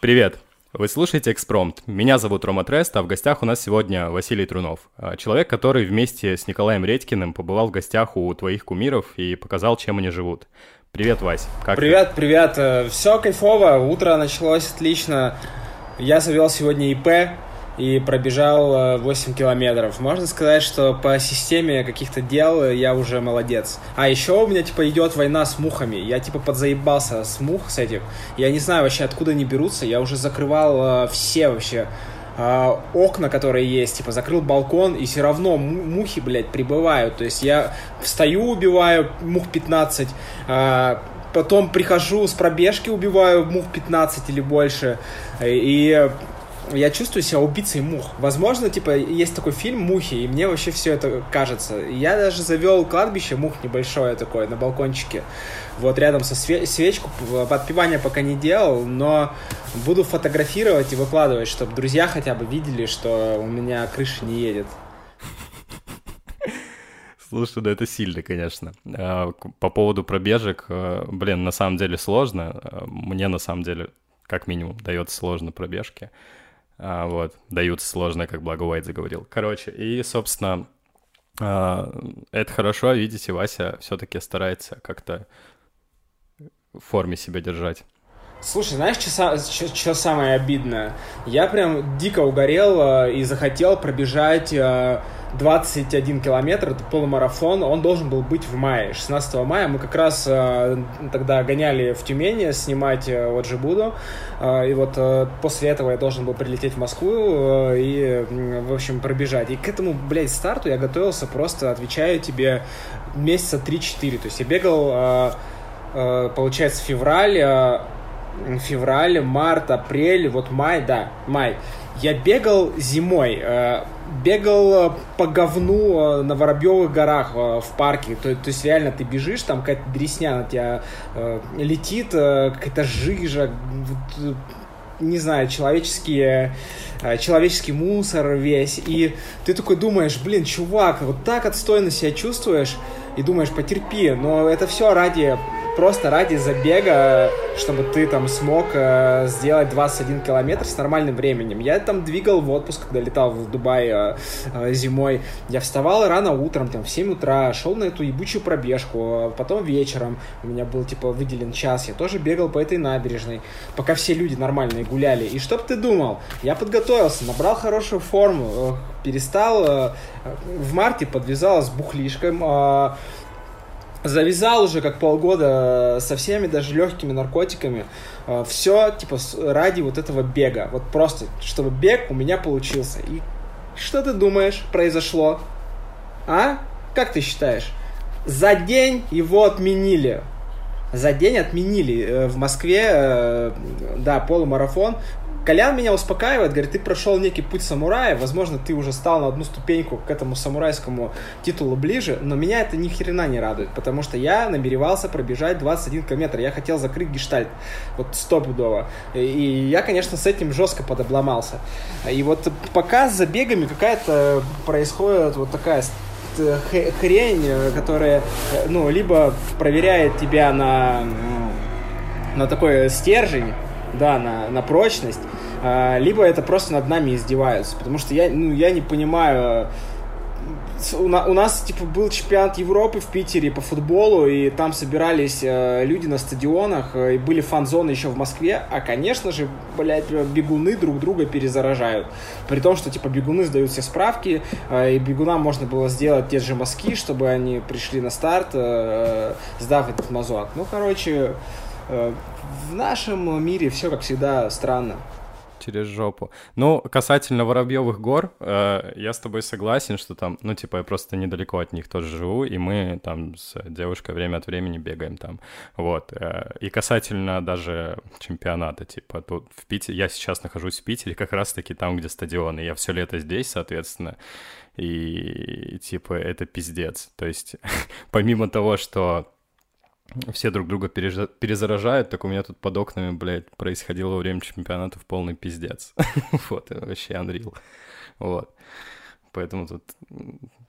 Привет! Вы слушаете «Экспромт». Меня зовут Рома Трест, а в гостях у нас сегодня Василий Трунов. а, Человек, который вместе с Николаем Редькиным побывал в гостях у твоих кумиров и показал, чем они живут. Привет, Вась. Как ты? Привет, привет. Все кайфово. Утро началось отлично. Я завел сегодня ИП и пробежал э, 8 километров. Можно сказать, что по системе каких-то дел я уже молодец. А еще у меня, типа, идет война с мухами. Я, типа, подзаебался с мух, с этих. Я не знаю вообще, откуда они берутся. Я уже закрывал э, все вообще э, окна, которые есть, типа, закрыл балкон, и все равно му- мухи, блядь, прибывают. То есть я встаю, убиваю мух 15, э, потом прихожу с пробежки, убиваю мух 15 или больше, и я чувствую себя убийцей мух. Возможно, типа, есть такой фильм «Мухи», и мне вообще все это кажется. Я даже завел кладбище мух небольшое такое на балкончике. Вот рядом со све- свечку. Подпевания пока не делал, но буду фотографировать и выкладывать, чтобы друзья хотя бы видели, что у меня крыша не едет. Слушай, да это сильно, конечно. А, По поводу пробежек, э, блин, на самом деле сложно. Э, Мне на самом деле, как минимум, дается сложно пробежки. А, Вот, даются сложно, как Благо Уайт заговорил. Короче, и, собственно, а, это хорошо, видите, Вася все-таки старается как-то в форме себя держать. Слушай, знаешь, что самое обидное? Я прям дико угорел э, и захотел пробежать э, 21 километр, это полумарафон, он должен был быть в мае, 16 мая. Мы как раз э, тогда гоняли в Тюмени снимать э, вот Джибуду, э, и вот э, после этого я должен был прилететь в Москву э, и, м, в общем, пробежать. И к этому, блядь, старту я готовился просто, отвечаю тебе, месяца 3-4. То есть я бегал, э, э, получается, февраль, э, февраль, март, апрель, вот май, да, май. Я бегал зимой, э, бегал э, по говну э, на Воробьевых горах в парке. То, то есть реально ты бежишь, там какая-то дресня на тебя летит, какая-то жижа, не знаю, человеческие, человеческий мусор весь. И ты такой думаешь, блин, чувак, вот так отстойно себя чувствуешь, и думаешь, потерпи, но это все ради просто ради забега, чтобы ты там смог э, сделать 21 километр с нормальным временем. Я там двигал в отпуск, когда летал в Дубай э, э, зимой. Я вставал рано утром, там, в 7 утра, шел на эту ебучую пробежку, а потом вечером у меня был, типа, выделен час, я тоже бегал по этой набережной, пока все люди нормальные гуляли. И что бы ты думал? Я подготовился, набрал хорошую форму, э, перестал, э, в марте подвязалась бухлишком, э, завязал уже как полгода со всеми даже легкими наркотиками. Все, типа, ради вот этого бега. Вот просто, чтобы бег у меня получился. И что ты думаешь произошло? А? Как ты считаешь? За день его отменили. За день отменили э, в Москве, э, да, полумарафон. Колян меня успокаивает, говорит, ты прошел некий путь самурая, возможно, ты уже стал на одну ступеньку к этому самурайскому титулу ближе, но меня это ни хрена не радует, потому что я намеревался пробежать 21 километр, я хотел закрыть гештальт, вот стопудово, и я, конечно, с этим жестко подобломался. И вот пока с забегами какая-то происходит вот такая х- хрень, э, которая, э, ну, либо проверяет тебя на, на такой стержень, да, на, на прочность, а, либо это просто над нами издеваются, потому что я, ну, я не понимаю, у, на- у нас, типа, был чемпионат Европы в Питере по футболу, и там собирались э, люди на стадионах, э, и были фан-зоны еще в Москве, а, конечно же, блядь, бегуны друг друга перезаражают. При том, что, типа, бегуны сдают все справки, э, и бегунам можно было сделать те же мазки, чтобы они пришли на старт, э, сдав этот мазок. Ну, короче, э, в нашем мире все, как всегда, странно. через жопу. Ну, касательно Воробьевых гор, э, я с тобой согласен, что там, ну, типа, я просто недалеко от них тоже живу, и мы там с девушкой время от времени бегаем там. Вот. э, и касательно даже чемпионата, типа, тут в Питере, я сейчас нахожусь в Питере, как раз-таки там, где стадионы. Я все лето здесь, соответственно, и, типа, это пиздец. То есть, помимо того, что все друг друга пережа- перезаражают, так у меня тут под окнами, блядь, происходило во время чемпионата в полный пиздец. вот, вообще unreal. Вот. Поэтому тут,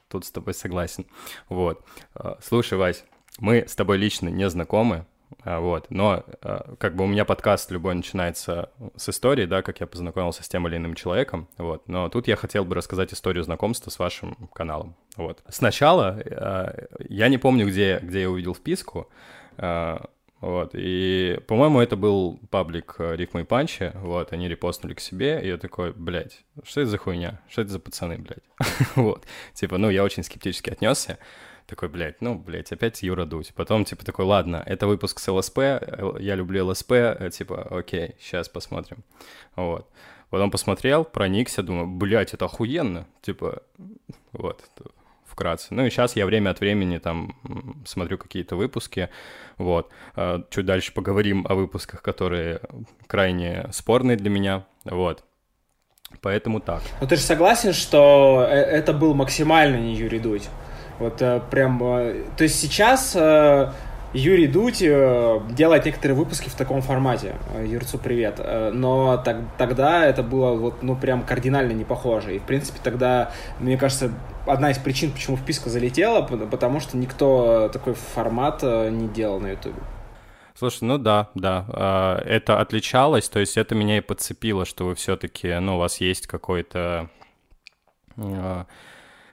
тут с тобой согласен. Вот. А, Слушай, Вась, мы с тобой лично не знакомы, вот. Но а, как бы у меня подкаст любой начинается с истории, да, как я познакомился с тем или иным человеком, вот. Но тут я хотел бы рассказать историю знакомства с вашим каналом, вот. Сначала а, я не помню, где, где я увидел вписку, вот, и, по-моему, это был паблик Рифма и Панчи, вот, они репостнули к себе, и я такой, блядь, что это за хуйня, что это за пацаны, блядь, вот, типа, ну, я очень скептически отнесся, такой, блядь, ну, блядь, опять Юра Дудь. Потом, типа, такой, ладно, это выпуск с ЛСП, я люблю ЛСП, э, типа, окей, сейчас посмотрим. Вот. Потом посмотрел, проникся, думаю, блядь, это охуенно. Типа, вот, вкратце. Ну и сейчас я время от времени там смотрю какие-то выпуски, вот. А, чуть дальше поговорим о выпусках, которые крайне спорные для меня, вот. Поэтому так. Ну ты же согласен, что э, это был максимально не Юрий Дудь? Вот э, прям... Э, то есть сейчас э, Юрий Дудь делает некоторые выпуски в таком формате. Юрцу привет. Но так, тогда это было вот, ну, прям кардинально не похоже. И, в принципе, тогда, мне кажется, одна из причин, почему вписка залетела, потому что никто такой формат не делал на Ютубе. Слушай, ну да, да, это отличалось, то есть это меня и подцепило, что вы все-таки, ну, у вас есть какой-то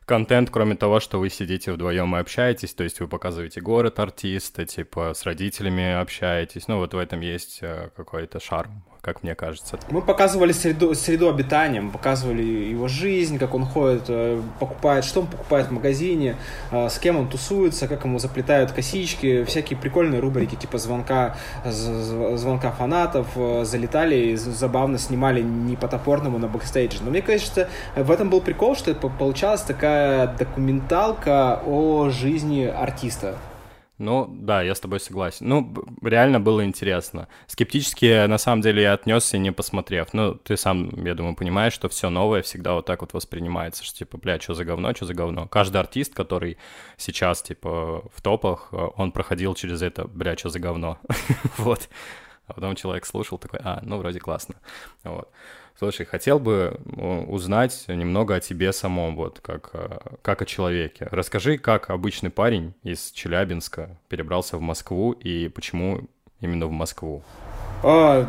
контент, кроме того, что вы сидите вдвоем и общаетесь, то есть вы показываете город артиста, типа с родителями общаетесь, ну вот в этом есть э, какой-то шарм как мне кажется. Мы показывали среду, среду обитания, мы показывали его жизнь, как он ходит, э, покупает, что он покупает в магазине, э, с кем он тусуется, как ему заплетают косички, всякие прикольные рубрики типа звонка, звонка фанатов, э, залетали и забавно снимали не по топорному на бэкстейдже. Но мне кажется, в этом был прикол, что получалась такая документалка о жизни артиста. Ну, да, я с тобой согласен. Ну, реально было интересно. Скептически, на самом деле, я отнесся, не посмотрев. Ну, ты сам, я думаю, понимаешь, что все новое всегда вот так вот воспринимается, что типа, бля, что за говно, что за говно. Каждый артист, который сейчас, типа, в топах, он проходил через это, бля, что за говно. вот. А потом человек слушал такой, а, ну, вроде классно. Вот. Слушай, хотел бы узнать немного о тебе самом, вот как, э, как о человеке. Расскажи, как обычный парень из Челябинска перебрался в Москву и почему именно в Москву? А,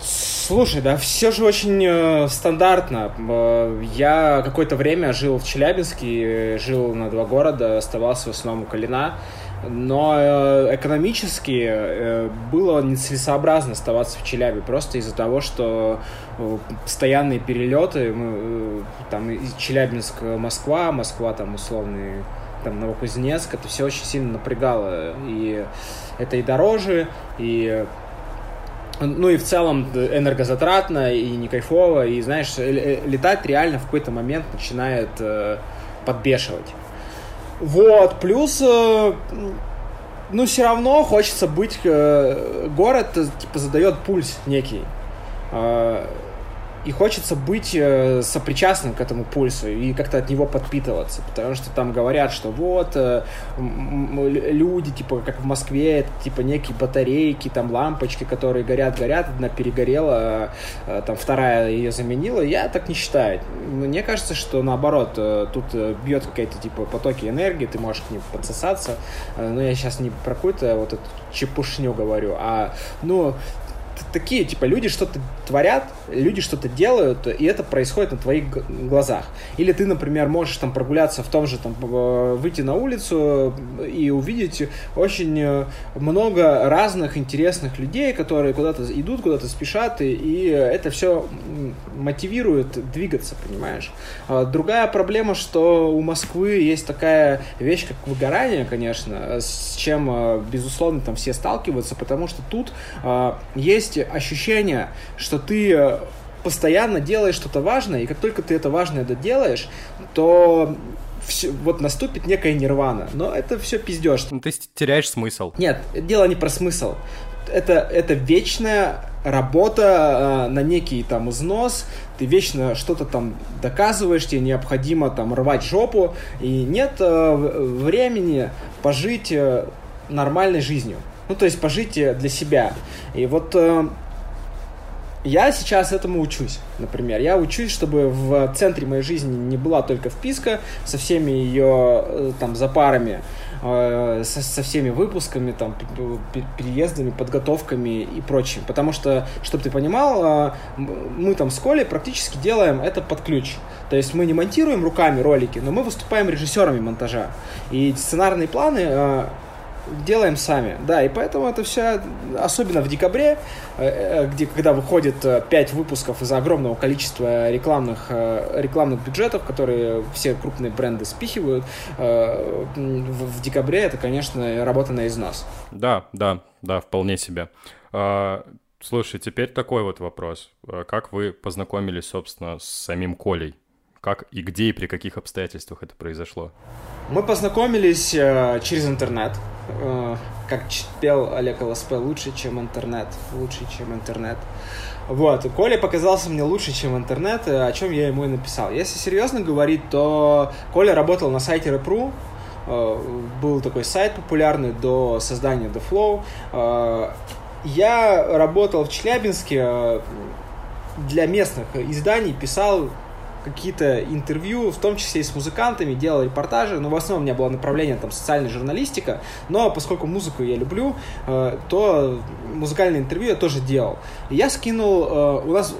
слушай, да все же очень э, стандартно. Э, я какое-то время жил в Челябинске, жил на два города, оставался в основном у Калина но э, экономически э, было нецелесообразно оставаться в Челябе просто из-за того, что э, постоянные перелеты, мы, там Челябинск, Москва, Москва там условный там Новокузнецк, это все очень сильно напрягало, и это и дороже, и ну и в целом энергозатратно и не кайфово, и знаешь, летать реально в какой-то момент начинает подбешивать. Вот, плюс, э, ну, все равно хочется быть, э, город, э, типа, задает пульс некий. Э, и хочется быть э, сопричастным к этому пульсу и как-то от него подпитываться, потому что там говорят, что вот э, люди, типа, как в Москве, это, типа, некие батарейки, там, лампочки, которые горят, горят, одна перегорела, э, там, вторая ее заменила, я так не считаю. Мне кажется, что наоборот, тут бьет какая-то, типа, потоки энергии, ты можешь к ним подсосаться, но я сейчас не про какую-то вот эту чепушню говорю, а, ну, такие, типа, люди что-то творят, люди что-то делают, и это происходит на твоих глазах. Или ты, например, можешь там прогуляться в том же, там, выйти на улицу и увидеть очень э, много разных интересных людей, которые куда-то идут, куда-то спешат, и, и это все мотивирует двигаться, понимаешь? А другая проблема, что у Москвы есть такая вещь, как выгорание, конечно, с чем, э, безусловно, там все сталкиваются, потому что тут э, есть ощущение, что ты э, постоянно делаешь что-то важное, и как только ты это важное доделаешь, то все, вот наступит некая нирвана. Но это все пиздеж. Ну, ты теряешь смысл. Нет, дело не про смысл. Это, это вечная работа э, на некий там износ, ты вечно что-то там доказываешь, тебе необходимо там рвать жопу, и нет э, времени пожить э, нормальной жизнью. Ну, то есть пожить э, для себя. И вот э, я сейчас этому учусь, например. Я учусь, чтобы в центре моей жизни не была только вписка со всеми ее э, там запарами, э, со, со всеми выпусками, там, переездами, подготовками и прочим. Потому что, чтобы ты понимал, э, мы там с Колей практически делаем это под ключ. То есть мы не монтируем руками ролики, но мы выступаем режиссерами монтажа. И сценарные планы делаем сами, да, и поэтому это все, особенно в декабре, э, э, где, когда выходит 5 э, выпусков из-за огромного количества рекламных, рекламных бюджетов, которые все крупные бренды спихивают, в декабре это, конечно, работа на износ. Да, да, да, вполне себе. А, слушай, теперь такой вот вопрос. Как вы познакомились, собственно, с самим Колей? Как и где и при каких обстоятельствах это произошло? Мы познакомились э, через интернет. Э, как пел Олег ЛСП, лучше, чем интернет. Лучше, чем интернет. Вот, Коля показался мне лучше, чем интернет, э, о чем я ему и написал. Если серьезно говорить, то Коля работал на сайте Repru, э, был такой сайт популярный до создания The Flow. Э, я работал в Челябинске для местных изданий, писал какие-то интервью, в том числе и с музыкантами, делал репортажи, но в основном у меня было направление там социальная журналистика, но поскольку музыку я люблю, э, то музыкальное интервью я тоже делал. И я скинул, э, у нас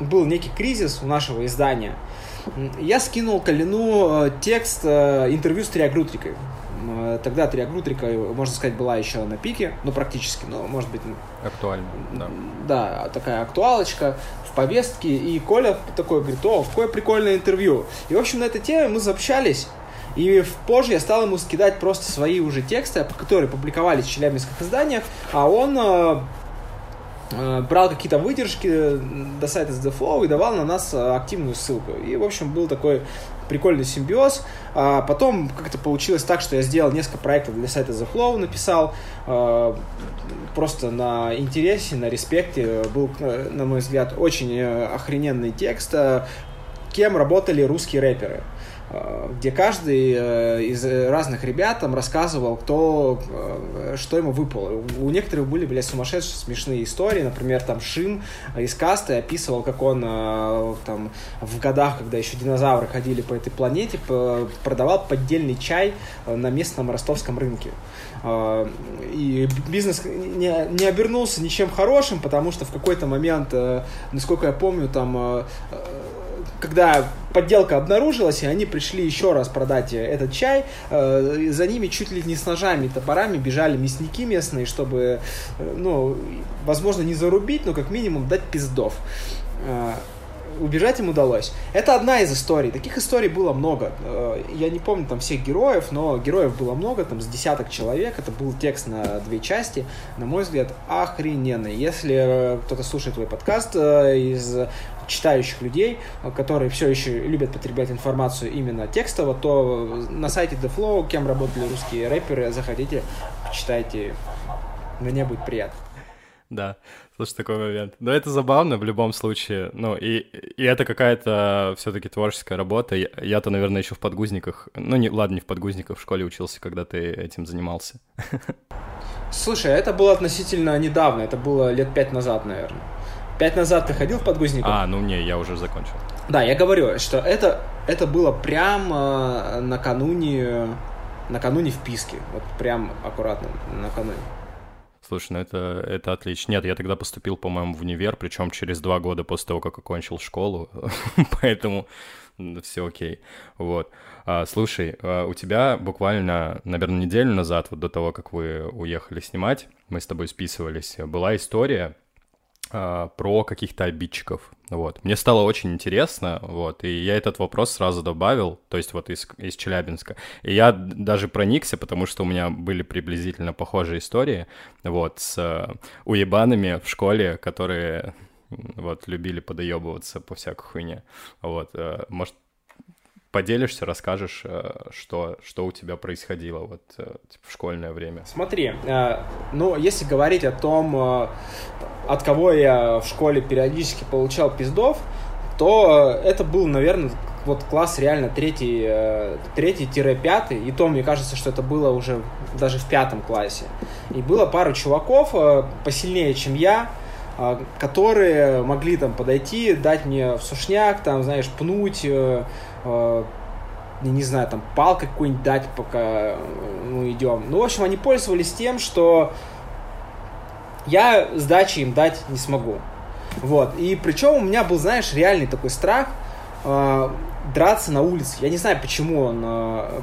был некий кризис у нашего издания, я скинул Калину э, текст интервью с Триагрутрикой. Тогда Триагрутрика, можно сказать, была еще на пике, ну, практически, но, может быть... Актуально, да. Да, такая актуалочка повестки, и Коля такой говорит, о, какое прикольное интервью. И, в общем, на этой теме мы заобщались, и позже я стал ему скидать просто свои уже тексты, которые публиковались в челябинских изданиях, а он э, э, брал какие-то выдержки до сайта The Flow и давал на нас э, активную ссылку. И, в общем, был такой прикольный симбиоз. А потом как-то получилось так, что я сделал несколько проектов для сайта The Flow, написал э, просто на интересе, на респекте. Был, на мой взгляд, очень э, охрененный текст. Кем работали русские рэперы? Э, где каждый э, из разных ребят там рассказывал, кто, э, что ему выпало. У некоторых были, блядь, сумасшедшие смешные истории. Например, там Шим из касты описывал, как он там в годах, когда еще динозавры ходили по этой планете, продавал поддельный чай на местном ростовском рынке. И бизнес не, не обернулся ничем хорошим, потому что в какой-то момент, насколько я помню, там когда подделка обнаружилась, и они пришли еще раз продать этот чай, э, за ними чуть ли не с ножами, топорами бежали мясники местные, чтобы, э, ну, возможно, не зарубить, но как минимум дать пиздов. Э, убежать им удалось. Это одна из историй. Таких историй было много. Я не помню там всех героев, но героев было много, там с десяток человек. Это был текст на две части. На мой взгляд, охрененный. Если кто-то слушает твой подкаст из читающих людей, которые все еще любят потреблять информацию именно текстово, то на сайте The Flow, кем работали русские рэперы, заходите, почитайте. Мне будет приятно. Да, слушай, такой момент. Но это забавно в любом случае. Ну, и, и это какая-то все-таки творческая работа. Я-то, наверное, еще в подгузниках. Ну, не, ладно, не в подгузниках, в школе учился, когда ты этим занимался. Слушай, это было относительно недавно, это было лет пять назад, наверное. Пять назад ты ходил в подгузниках? А, ну не, я уже закончил. Да, я говорю, что это, это было прям э, накануне, накануне вписки. Вот прям аккуратно накануне. Слушай, ну это, это отлично. Нет, я тогда поступил, по-моему, в универ, причем через два года после того, как окончил школу, поэтому все окей. Вот. А, слушай, а у тебя буквально, наверное, неделю назад, вот до того, как вы уехали снимать, мы с тобой списывались, была история, про каких-то обидчиков. Вот. Мне стало очень интересно, вот, и я этот вопрос сразу добавил, то есть вот из, из Челябинска. И я даже проникся, потому что у меня были приблизительно похожие истории, вот, с uh, уебанами в школе, которые вот, любили подоебываться по всякой хуйне. Вот, uh, может, поделишься, расскажешь, э, что, что у тебя происходило вот э, типа, в школьное время. Смотри, э, ну, если говорить о том, от кого я в школе периодически получал пиздов, то это был, наверное, вот класс реально третий, третий-пятый, и то мне кажется, что это было уже даже в пятом классе. И было пару чуваков посильнее, чем я, которые могли там подойти, дать мне в сушняк, там, знаешь, пнуть, э, э, не знаю, там, палкой какую-нибудь дать, пока мы идем. Ну, в общем, они пользовались тем, что я сдачи им дать не смогу. Вот. И причем у меня был, знаешь, реальный такой страх э, драться на улице. Я не знаю, почему он, э,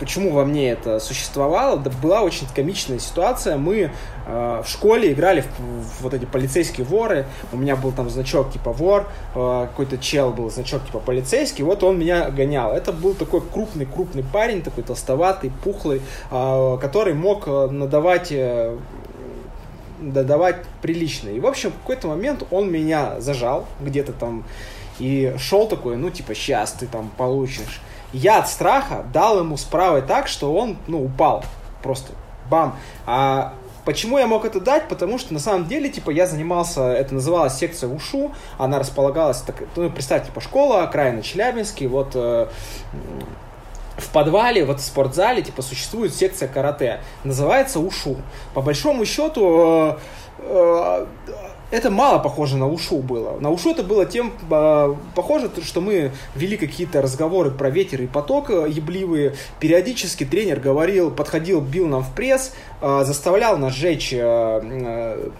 почему во мне это существовало. Да была очень комичная ситуация. Мы э, в школе играли в, вот эти полицейские воры. У меня был там значок типа вор, какой-то чел был значок типа полицейский. Вот он меня гонял. Это был такой крупный-крупный парень, такой толстоватый, пухлый, который мог надавать э, додавать прилично. И, в общем, в какой-то момент он меня зажал где-то там и шел такой, ну, типа, сейчас ты там получишь. Я от страха дал ему справа так, что он, ну, упал. Просто бам. А Почему я мог это дать? Потому что на самом деле, типа, я занимался, это называлась секция УШУ, она располагалась, так, ну, представьте, типа, школа, окраина Челябинский, вот э, в подвале, вот в спортзале, типа, существует секция карате. Называется УШУ. По большому счету, э, э, это мало похоже на ушу было. На ушу это было тем э, похоже, что мы вели какие-то разговоры про ветер и поток э, ебливые. Периодически тренер говорил, подходил, бил нам в пресс, э, заставлял нас сжечь э, э,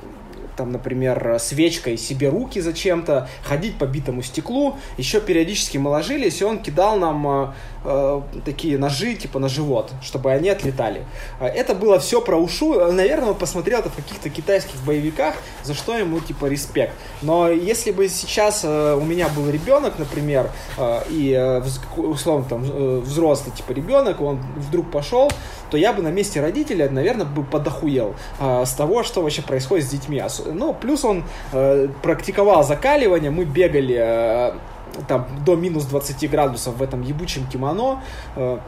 там, например, свечкой себе руки зачем-то, ходить по битому стеклу. Еще периодически мы ложились, и он кидал нам э, такие ножи, типа на живот, чтобы они отлетали. Э, это было все про ушу. Наверное, он посмотрел это в каких-то китайских боевиках, за что ему, типа, респект. Но если бы сейчас э, у меня был ребенок, например, э, и, э, условно, там, э, взрослый, типа, ребенок, он вдруг пошел, то я бы на месте родителя, наверное, бы подохуел э, с того, что вообще происходит с детьми. Ну, плюс он э, практиковал закаливание, мы бегали э, там до минус 20 градусов в этом ебучем кимоно. Э,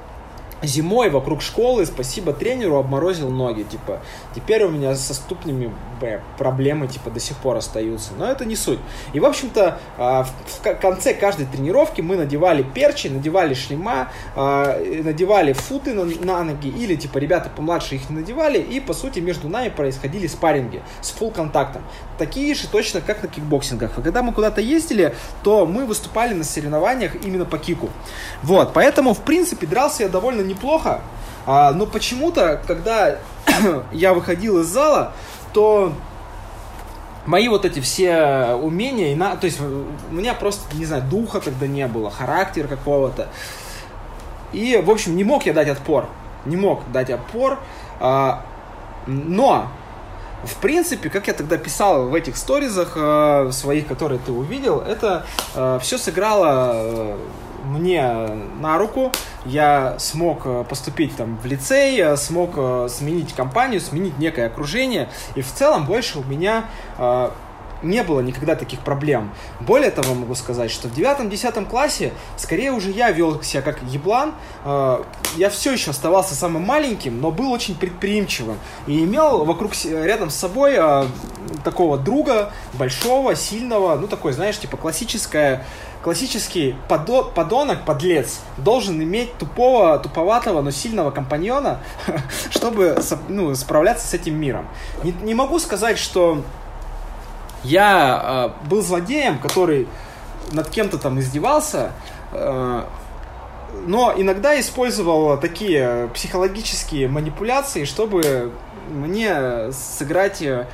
зимой вокруг школы, спасибо тренеру, обморозил ноги, типа, теперь у меня со ступнями б, проблемы, типа, до сих пор остаются, но это не суть. И, в общем-то, а, в конце каждой тренировки мы надевали перчи, надевали шлема, а, надевали футы на, ноги, или, типа, ребята помладше их не надевали, и, по сути, между нами происходили спарринги с full контактом. Такие же точно, как на кикбоксингах. И когда мы куда-то ездили, то мы выступали на соревнованиях именно по кику. Вот, поэтому, в принципе, дрался я довольно неплохо, а, но почему-то, когда я выходил из зала, то мои вот эти все умения, на, то есть у меня просто, не знаю, духа тогда не было, характер какого-то. И, в общем, не мог я дать отпор. Не мог дать отпор. А, но, в принципе, как я тогда писал в этих сторизах а, своих, которые ты увидел, это а, все сыграло а, мне на руку, я смог э, поступить там в лицей, смог э, сменить компанию, сменить некое окружение, и в целом больше у меня э, не было никогда таких проблем. Более того, могу сказать, что в девятом-десятом классе скорее уже я вел себя как еблан. Я все еще оставался самым маленьким, но был очень предприимчивым. И имел вокруг, рядом с собой такого друга, большого, сильного, ну такой, знаешь, типа классическая классический подо, подонок, подлец, должен иметь тупого, туповатого, но сильного компаньона, чтобы ну, справляться с этим миром. Не, не могу сказать, что я э, был злодеем, который над кем-то там издевался, э, но иногда использовал такие психологические манипуляции, чтобы мне сыграть Э,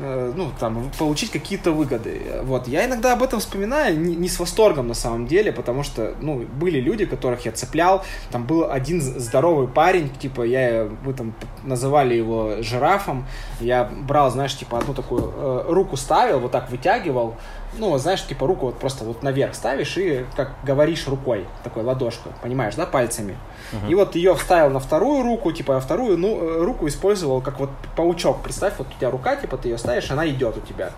ну, там, получить какие-то выгоды. Вот, я иногда об этом вспоминаю, не, не с восторгом на самом деле, потому что, ну, были люди, которых я цеплял, там был один здоровый парень, типа, я, мы там называли его жирафом, я брал, знаешь, типа, одну такую э, руку ставил, вот так вытягивал, ну, знаешь, типа руку вот просто вот наверх ставишь и как говоришь рукой, такой ладошкой, понимаешь, да, пальцами. Uh-huh. И вот ее вставил на вторую руку, типа, а вторую ну, э, руку использовал как вот паучок. Представь, вот у тебя рука, типа, ты ее ставишь, она идет у тебя.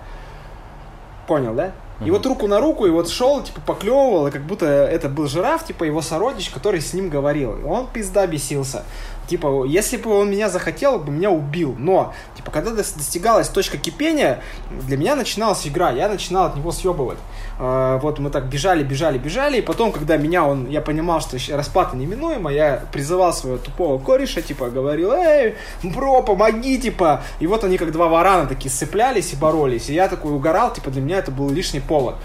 Понял, да? И вот руку на руку, и вот шел, типа, поклевывал, и как будто это был жираф, типа, его сородич, который с ним говорил. И он пизда бесился. Типа, если бы он меня захотел, бы меня убил. Но, типа, когда достигалась точка кипения, для меня начиналась игра. Я начинал от него съебывать. А, вот мы так бежали, бежали, бежали. И потом, когда меня он, я понимал, что распад неминуемо, я призывал своего тупого кореша, типа, говорил, эй, бро, помоги, типа. И вот они как два варана такие сцеплялись и боролись. И я такой угорал, типа, для меня это был лишний повод.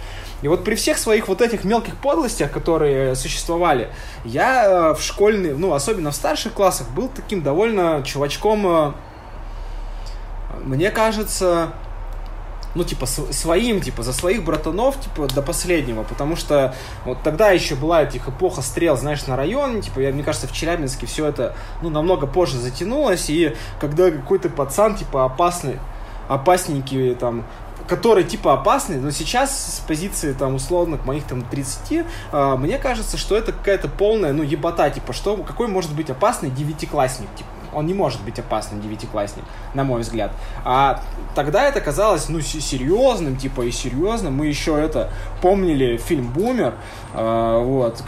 И вот при всех своих вот этих мелких подлостях, которые существовали, я э, в школьный, ну, особенно в старших классах, был таким довольно чувачком, э, мне кажется, ну, типа, своим, типа, за своих братанов, типа, до последнего, потому что вот тогда еще была этих эпоха стрел, знаешь, на районе, типа, я, мне кажется, в Челябинске все это, ну, намного позже затянулось, и когда какой-то пацан, типа, опасный, опасненький, там, который типа опасный, но сейчас с позиции там условно к моих там 30, э, а, мне кажется, что это какая-то полная, ну, ебота, типа, что, какой может быть опасный девятиклассник, типа, он не может быть опасным девятиклассник, на мой взгляд. А тогда это казалось, ну, серьезным, типа, и серьезным. Мы еще это помнили фильм «Бумер», э, вот,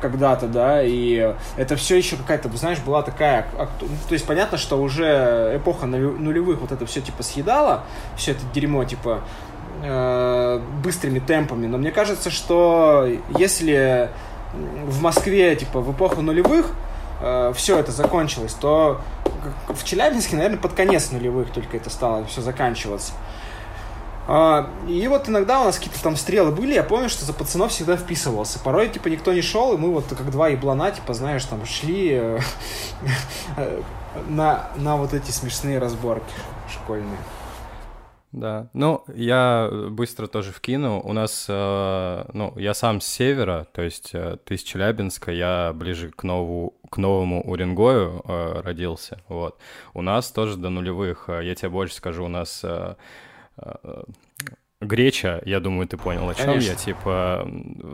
когда-то, да, и это все еще какая-то, знаешь, была такая, ну, то есть понятно, что уже эпоха нулевых вот это все, типа, съедала, все это дерьмо, типа, э, быстрыми темпами, но мне кажется, что если в Москве, типа, в эпоху нулевых э, все это закончилось, то в Челябинске, наверное, под конец нулевых только это стало все заканчиваться. А, и вот иногда у нас какие-то там стрелы были, я помню, что за пацанов всегда вписывался. Порой, типа, никто не шел, и мы вот как два еблана, типа, знаешь, там шли э, на, на вот эти смешные разборки школьные. Да, ну, я быстро тоже вкину. У нас, э, ну, я сам с севера, то есть э, ты с Челябинска, я ближе к, нову, к новому Уренгою э, родился, вот. У нас тоже до нулевых, э, я тебе больше скажу, у нас... Э, э, Греча, я думаю, ты понял, о чем Конечно. я, типа,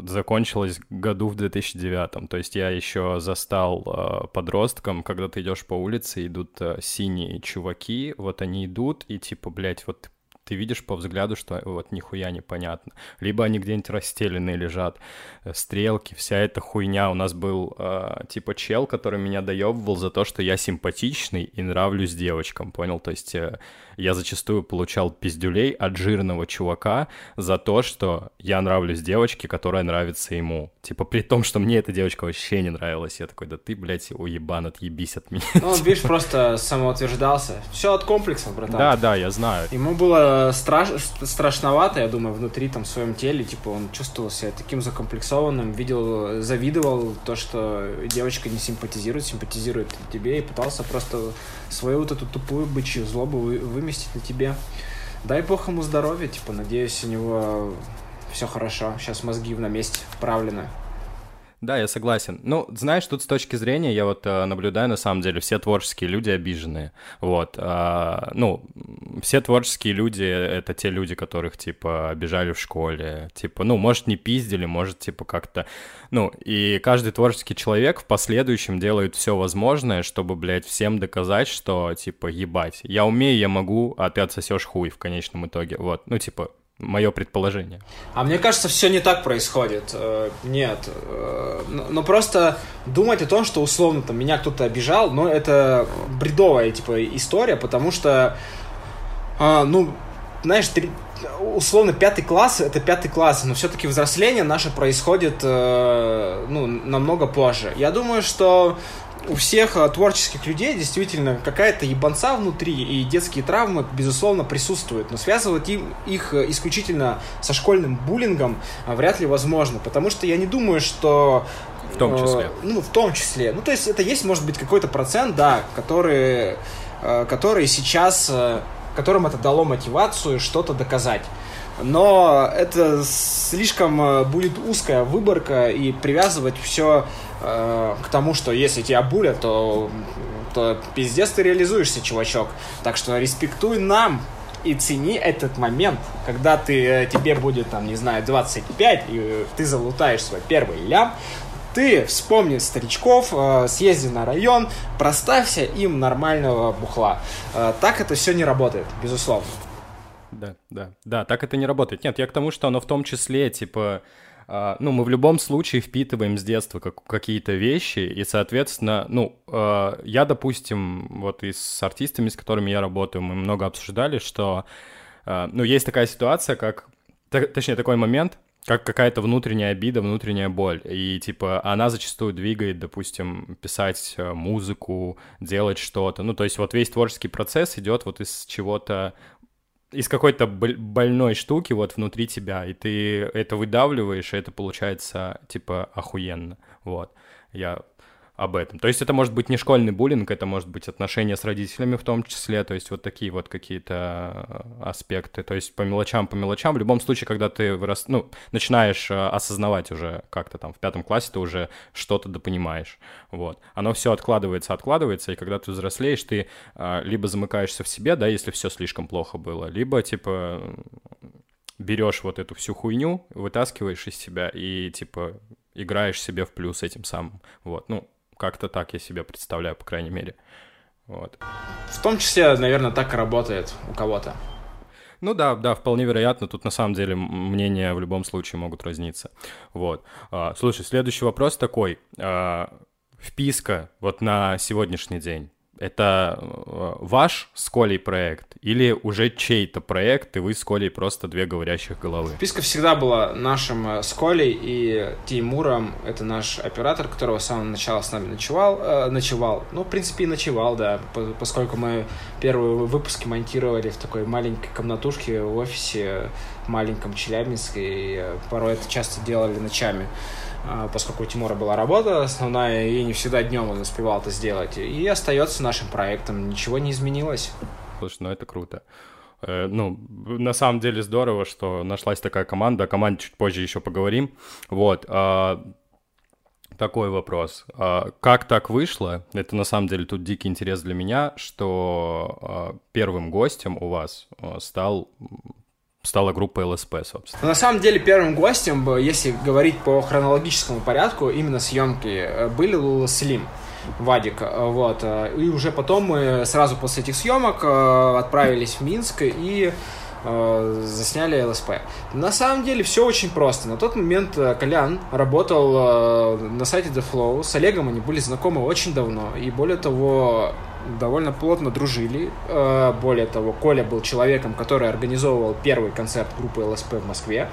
закончилась году в 2009, то есть я еще застал э, подростком, когда ты идешь по улице, идут э, синие чуваки, вот они идут, и типа, блядь, вот ты видишь по взгляду, что вот нихуя непонятно. Либо они где-нибудь расстеленные лежат, э, стрелки, вся эта хуйня. У нас был э, типа чел, который меня доебывал за то, что я симпатичный и нравлюсь девочкам, понял? То есть э, я зачастую получал пиздюлей от жирного чувака за то, что я нравлюсь девочке, которая нравится ему. Типа при том, что мне эта девочка вообще не нравилась. Я такой, да ты, блядь, уебан, отъебись от меня. Ну, он, видишь, просто самоутверждался. Все от комплексов, братан. Да, да, я знаю. Ему было страш... страшновато, я думаю, внутри, там, в своем теле. Типа он чувствовал себя таким закомплексованным, видел, завидовал то, что девочка не симпатизирует, симпатизирует тебе и пытался просто свою вот эту тупую бычью злобу вы, выместить на тебе. Дай бог ему здоровья, типа, надеюсь, у него все хорошо. Сейчас мозги на месте вправлены. Да, я согласен. Ну, знаешь, тут с точки зрения, я вот э, наблюдаю, на самом деле, все творческие люди обиженные. Вот. Э, ну, все творческие люди — это те люди, которых, типа, обижали в школе. Типа, ну, может, не пиздили, может, типа, как-то... Ну, и каждый творческий человек в последующем делает все возможное, чтобы, блядь, всем доказать, что, типа, ебать, я умею, я могу, а ты отсосешь хуй в конечном итоге. Вот. Ну, типа, мое предположение. А мне кажется, все не так происходит. Э, нет. Э, но просто думать о том, что условно там меня кто-то обижал, но это бредовая типа история, потому что, а, ну, знаешь, три, условно пятый класс это пятый класс, но все-таки взросление наше происходит э, ну, намного позже. Я думаю, что у всех а, творческих людей действительно какая-то ебанца внутри, и детские травмы, безусловно, присутствуют. Но связывать им, их э, исключительно со школьным буллингом а, вряд ли возможно. Потому что я не думаю, что в том числе. Э, ну, в том числе. Ну, то есть это есть, может быть, какой-то процент, да, который, э, который сейчас, э, которым это дало мотивацию что-то доказать. Но это слишком э, будет узкая выборка и привязывать все Э, к тому, что если тебя булят, то, то пиздец ты реализуешься, чувачок. Так что респектуй нам и цени этот момент, когда ты, э, тебе будет, там, не знаю, 25, и ты залутаешь свой первый лям, ты вспомни старичков, э, съезди на район, проставься им нормального бухла. Так это все не работает, безусловно. Да, да, да, так это не работает. Нет, я к тому, что оно в том числе, типа, ну, мы в любом случае впитываем с детства как, какие-то вещи, и, соответственно, ну, uh, я, допустим, вот и с артистами, с которыми я работаю, мы много обсуждали, что, uh, ну, есть такая ситуация, как, точнее, такой момент, как какая-то внутренняя обида, внутренняя боль. И, типа, она зачастую двигает, допустим, писать э, музыку, делать что-то. Ну, то есть вот весь творческий процесс идет вот из чего-то из какой-то больной штуки вот внутри тебя, и ты это выдавливаешь, и это получается, типа, охуенно, вот. Я об этом. То есть это может быть не школьный буллинг, это может быть отношения с родителями в том числе, то есть вот такие вот какие-то э, аспекты. То есть по мелочам, по мелочам. В любом случае, когда ты вырос, ну, начинаешь э, осознавать уже как-то там в пятом классе, ты уже что-то допонимаешь. Вот. Оно все откладывается, откладывается, и когда ты взрослеешь, ты а, либо замыкаешься в себе, да, если все слишком плохо было, либо типа берешь вот эту всю хуйню, вытаскиваешь из себя и типа играешь себе в плюс этим самым. Вот, ну, как-то так я себе представляю, по крайней мере. Вот. В том числе, наверное, так и работает у кого-то. Ну да, да, вполне вероятно. Тут на самом деле мнения в любом случае могут разниться. Вот. А, слушай, следующий вопрос такой. А, вписка вот на сегодняшний день это э, ваш с Колей проект или уже чей-то проект, и вы с Колей просто две говорящих головы? Писка всегда была нашим э, с Колей и Тимуром. Это наш оператор, которого с самого начала с нами ночевал. Э, ночевал. Ну, в принципе, и ночевал, да. Поскольку мы первые выпуски монтировали в такой маленькой комнатушке в офисе маленьком Челябинске, и э, порой это часто делали ночами. А, поскольку у Тимура была работа основная, и не всегда днем он успевал это сделать. И остается нашим проектом, ничего не изменилось. Слушай, ну это круто. Э, ну, на самом деле здорово, что нашлась такая команда. О команде чуть позже еще поговорим. Вот. А, такой вопрос. А, как так вышло? Это на самом деле тут дикий интерес для меня, что первым гостем у вас стал стала группа ЛСП, собственно. На самом деле первым гостем, если говорить по хронологическому порядку, именно съемки, э, были Лула Слим. Вадик, э, вот, э, и уже потом мы сразу после этих съемок отправились в Минск и засняли ЛСП. На самом деле все очень просто. На тот момент Колян работал на сайте The Flow. С Олегом они были знакомы очень давно. И более того, довольно плотно дружили. Э, более того, Коля был человеком, который организовывал первый концерт группы ЛСП в Москве.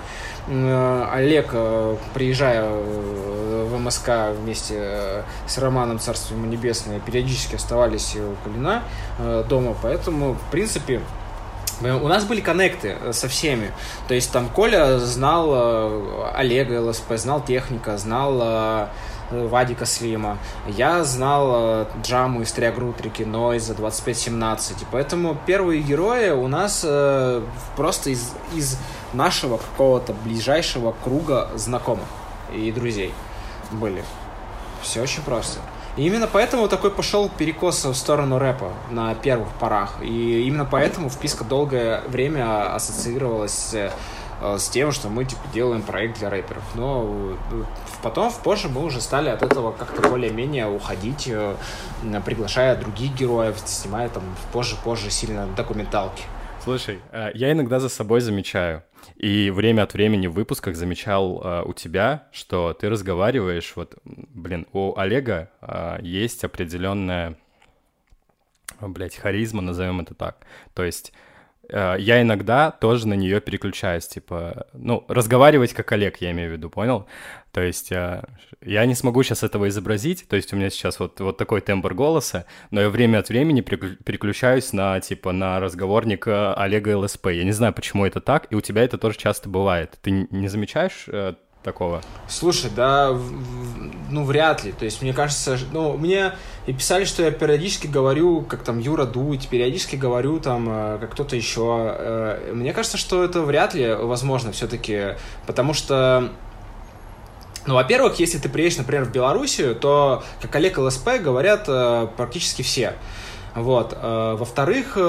Э, Олег, э, приезжая в МСК вместе с Романом Царство ему небесное, периодически оставались у Кулина дома, поэтому, в принципе, у нас были коннекты со всеми. То есть там Коля знал Олега ЛСП, знал техника, знал Вадика Слима. Я знал э, Джаму из Триагрутрики, Нойза, 2517. И поэтому первые герои у нас э, просто из, из нашего какого-то ближайшего круга знакомых и друзей были. Все очень просто. И именно поэтому такой пошел перекос в сторону рэпа на первых порах. И именно поэтому вписка долгое время ассоциировалась э, с тем, что мы типа делаем проект для рэперов. Но э, потом, позже мы уже стали от этого как-то более-менее уходить, э, приглашая других героев, снимая там позже-позже сильно документалки. Слушай, э, я иногда за собой замечаю, и время от времени в выпусках замечал э, у тебя, что ты разговариваешь, вот, блин, у Олега есть определенная, блядь, харизма, назовем это так. То есть Э, я иногда тоже на нее переключаюсь, типа, ну, разговаривать как Олег, я имею в виду, понял? То есть э, я не смогу сейчас этого изобразить, то есть у меня сейчас вот, вот такой тембр голоса, но я время от времени переключаюсь на, типа, на разговорник э, Олега ЛСП. Я не знаю, почему это так, и у тебя это тоже часто бывает. Ты не замечаешь такого? Слушай, да, ну, вряд ли. То есть, мне кажется, ну, мне и писали, что я периодически говорю, как там Юра Дудь, периодически говорю там, э, как кто-то еще. Э, мне кажется, что это вряд ли возможно все-таки, потому что ну, во-первых, если ты приедешь, например, в Белоруссию, то, как Олег ЛСП, говорят э, практически все. Вот. Во-вторых,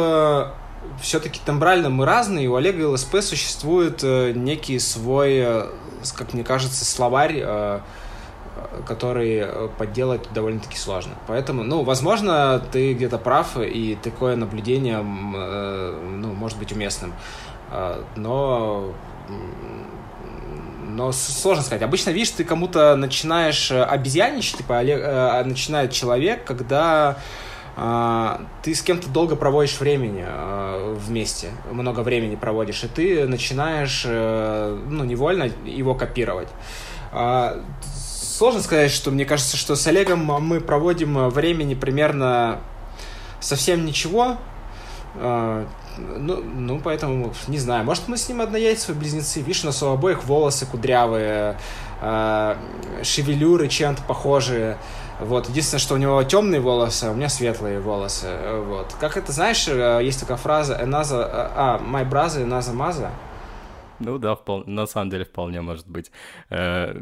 все-таки тембрально мы разные, у Олега ЛСП существует некий свой как мне кажется, словарь, э, который подделать довольно-таки сложно. Поэтому, ну, возможно, ты где-то прав, и такое наблюдение, э, ну, может быть уместным. но но сложно сказать. Обычно, видишь, ты кому-то начинаешь обезьяничать, типа, начинает человек, когда ты с кем-то долго проводишь времени а, вместе, много времени проводишь, и ты начинаешь, э, ну, невольно его копировать. А, сложно сказать, что мне кажется, что с Олегом мы проводим времени примерно совсем ничего. Ну, ну, поэтому, не знаю, может, мы с ним однояйцевые близнецы. Видишь, у нас у обоих волосы кудрявые, шевелюры чем-то похожие. Вот, единственное, что у него темные волосы, а у меня светлые волосы. Вот. Как это, знаешь, э, есть такая фраза «Эназа...» А, «My brother, Эназа Маза». Ну да, впол... на самом деле вполне может быть. Э,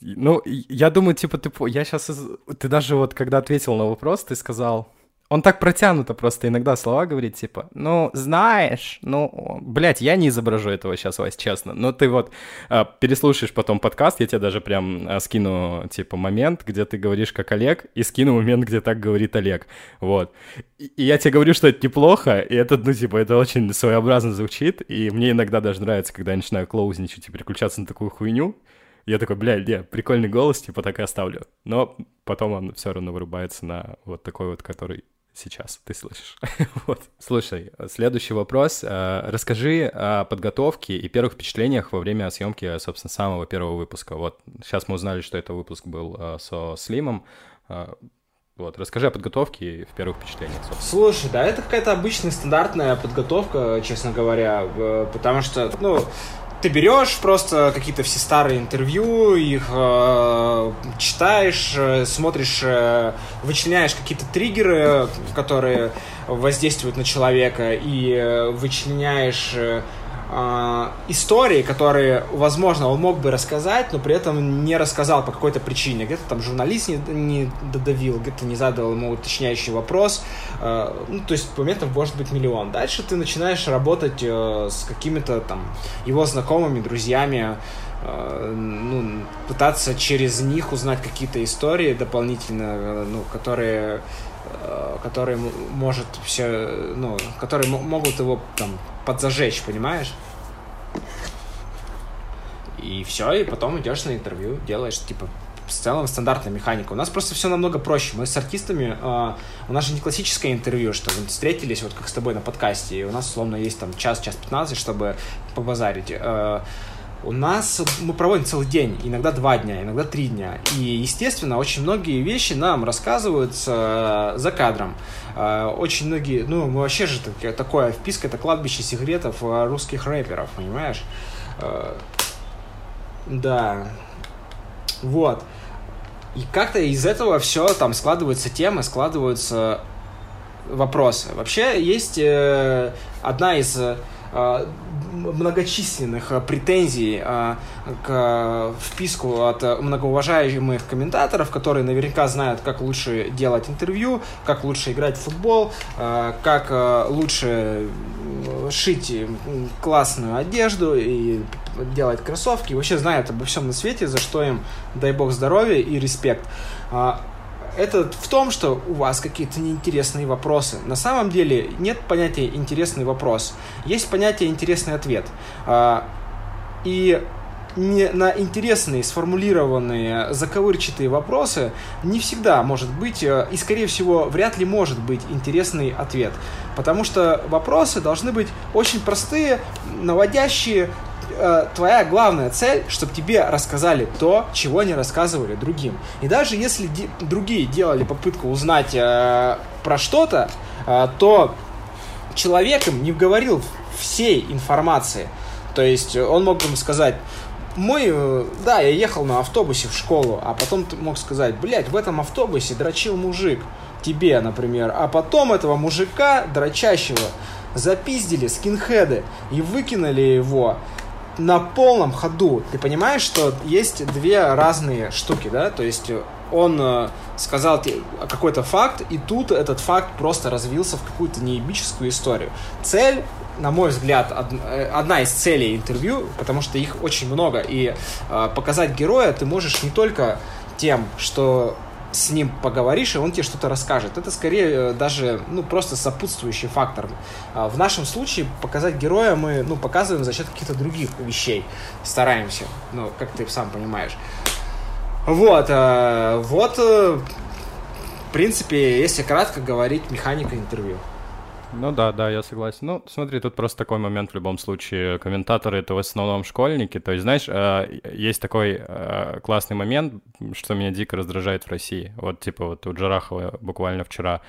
ну, я думаю, типа, ты... Я сейчас... Ты даже вот, когда ответил на вопрос, ты сказал он так протянуто просто иногда слова говорит, типа, ну, знаешь, ну, блядь, я не изображу этого сейчас, Вась, честно. Но ты вот э, переслушаешь потом подкаст, я тебе даже прям э, скину, типа, момент, где ты говоришь как Олег, и скину момент, где так говорит Олег. Вот. И, я тебе говорю, что это неплохо, и это, ну, типа, это очень своеобразно звучит, и мне иногда даже нравится, когда я начинаю клоузничать и переключаться на такую хуйню, я такой, бля, не, прикольный голос, типа так и оставлю. Но потом он все равно вырубается на вот такой вот, который сейчас ты слышишь. вот. Слушай, следующий вопрос. Э, расскажи о подготовке и первых впечатлениях во время съемки, собственно, самого первого выпуска. Вот сейчас мы узнали, что это выпуск был э, со Слимом. Э, вот, расскажи о подготовке и в первых впечатлениях. Собственно. Слушай, да, это какая-то обычная стандартная подготовка, честно говоря, потому что, ну, ты берешь просто какие-то все старые интервью, их э, читаешь, э, смотришь, э, вычленяешь какие-то триггеры, которые воздействуют на человека, и э, вычленяешь э, истории, которые, возможно, он мог бы рассказать, но при этом не рассказал по какой-то причине. Где-то там журналист не, не додавил, где-то не задал ему уточняющий вопрос. Э, ну, то есть моментов может быть миллион. Дальше ты начинаешь работать э, с какими-то там его знакомыми, друзьями, э, ну, пытаться через них узнать какие-то истории дополнительно, э, ну, которые э, которые может все, ну, которые могут его там подзажечь, понимаешь? И все, и потом идешь на интервью, делаешь, типа, в целом стандартная механика. У нас просто все намного проще. Мы с артистами, э, у нас же не классическое интервью, что мы встретились, вот как с тобой на подкасте, и у нас, условно, есть там час, час 15, чтобы побазарить. Э, у нас мы проводим целый день, иногда два дня, иногда три дня. И, естественно, очень многие вещи нам рассказываются за кадром. А, очень многие, ну, мы вообще же такое вписка, это кладбище секретов а, русских рэперов, понимаешь? Да. Вот. И как-то из этого все там складываются темы, складываются вопросы. Вообще есть э, одна из э, многочисленных э, претензий э, к вписку от многоуважаемых комментаторов, которые наверняка знают, как лучше делать интервью, как лучше играть в футбол, как лучше шить классную одежду и делать кроссовки, вообще знают обо всем на свете, за что им, дай бог, здоровья и респект. Это в том, что у вас какие-то неинтересные вопросы. На самом деле нет понятия интересный вопрос. Есть понятие интересный ответ. А, и не на интересные, сформулированные, заковырчатые вопросы не всегда может быть, э, и, скорее всего, вряд ли может быть интересный ответ. Потому что вопросы должны быть очень простые, наводящие, э, твоя главная цель, чтобы тебе рассказали то, чего не рассказывали другим. И даже если де- другие делали попытку узнать э, про что-то, э, то человек им не говорил всей информации. То есть он мог им сказать, мой, э, да, я ехал на автобусе в школу, а потом ты мог сказать, блядь, в этом автобусе дрочил мужик, тебе, например, а потом этого мужика дрочащего запиздили скинхеды и выкинули его на полном ходу. Ты понимаешь, что есть две разные штуки, да? То есть он э, сказал какой-то факт, и тут этот факт просто развился в какую-то неебическую историю. Цель на мой взгляд, э, одна из целей интервью, потому что их очень много, и э, показать героя ты можешь не только тем, что с ним поговоришь, и он тебе что-то расскажет. Это скорее даже, ну, просто сопутствующий фактор. А в нашем случае показать героя мы, ну, показываем за счет каких-то других вещей. Стараемся, ну, как ты сам понимаешь. Вот, вот, в принципе, если кратко говорить, механика интервью. Ну да, да, я согласен. Ну, смотри, тут просто такой момент в любом случае. Комментаторы — это в основном школьники. То есть, знаешь, э, есть такой э, классный момент, что меня дико раздражает в России. Вот, типа, вот у Джарахова буквально вчера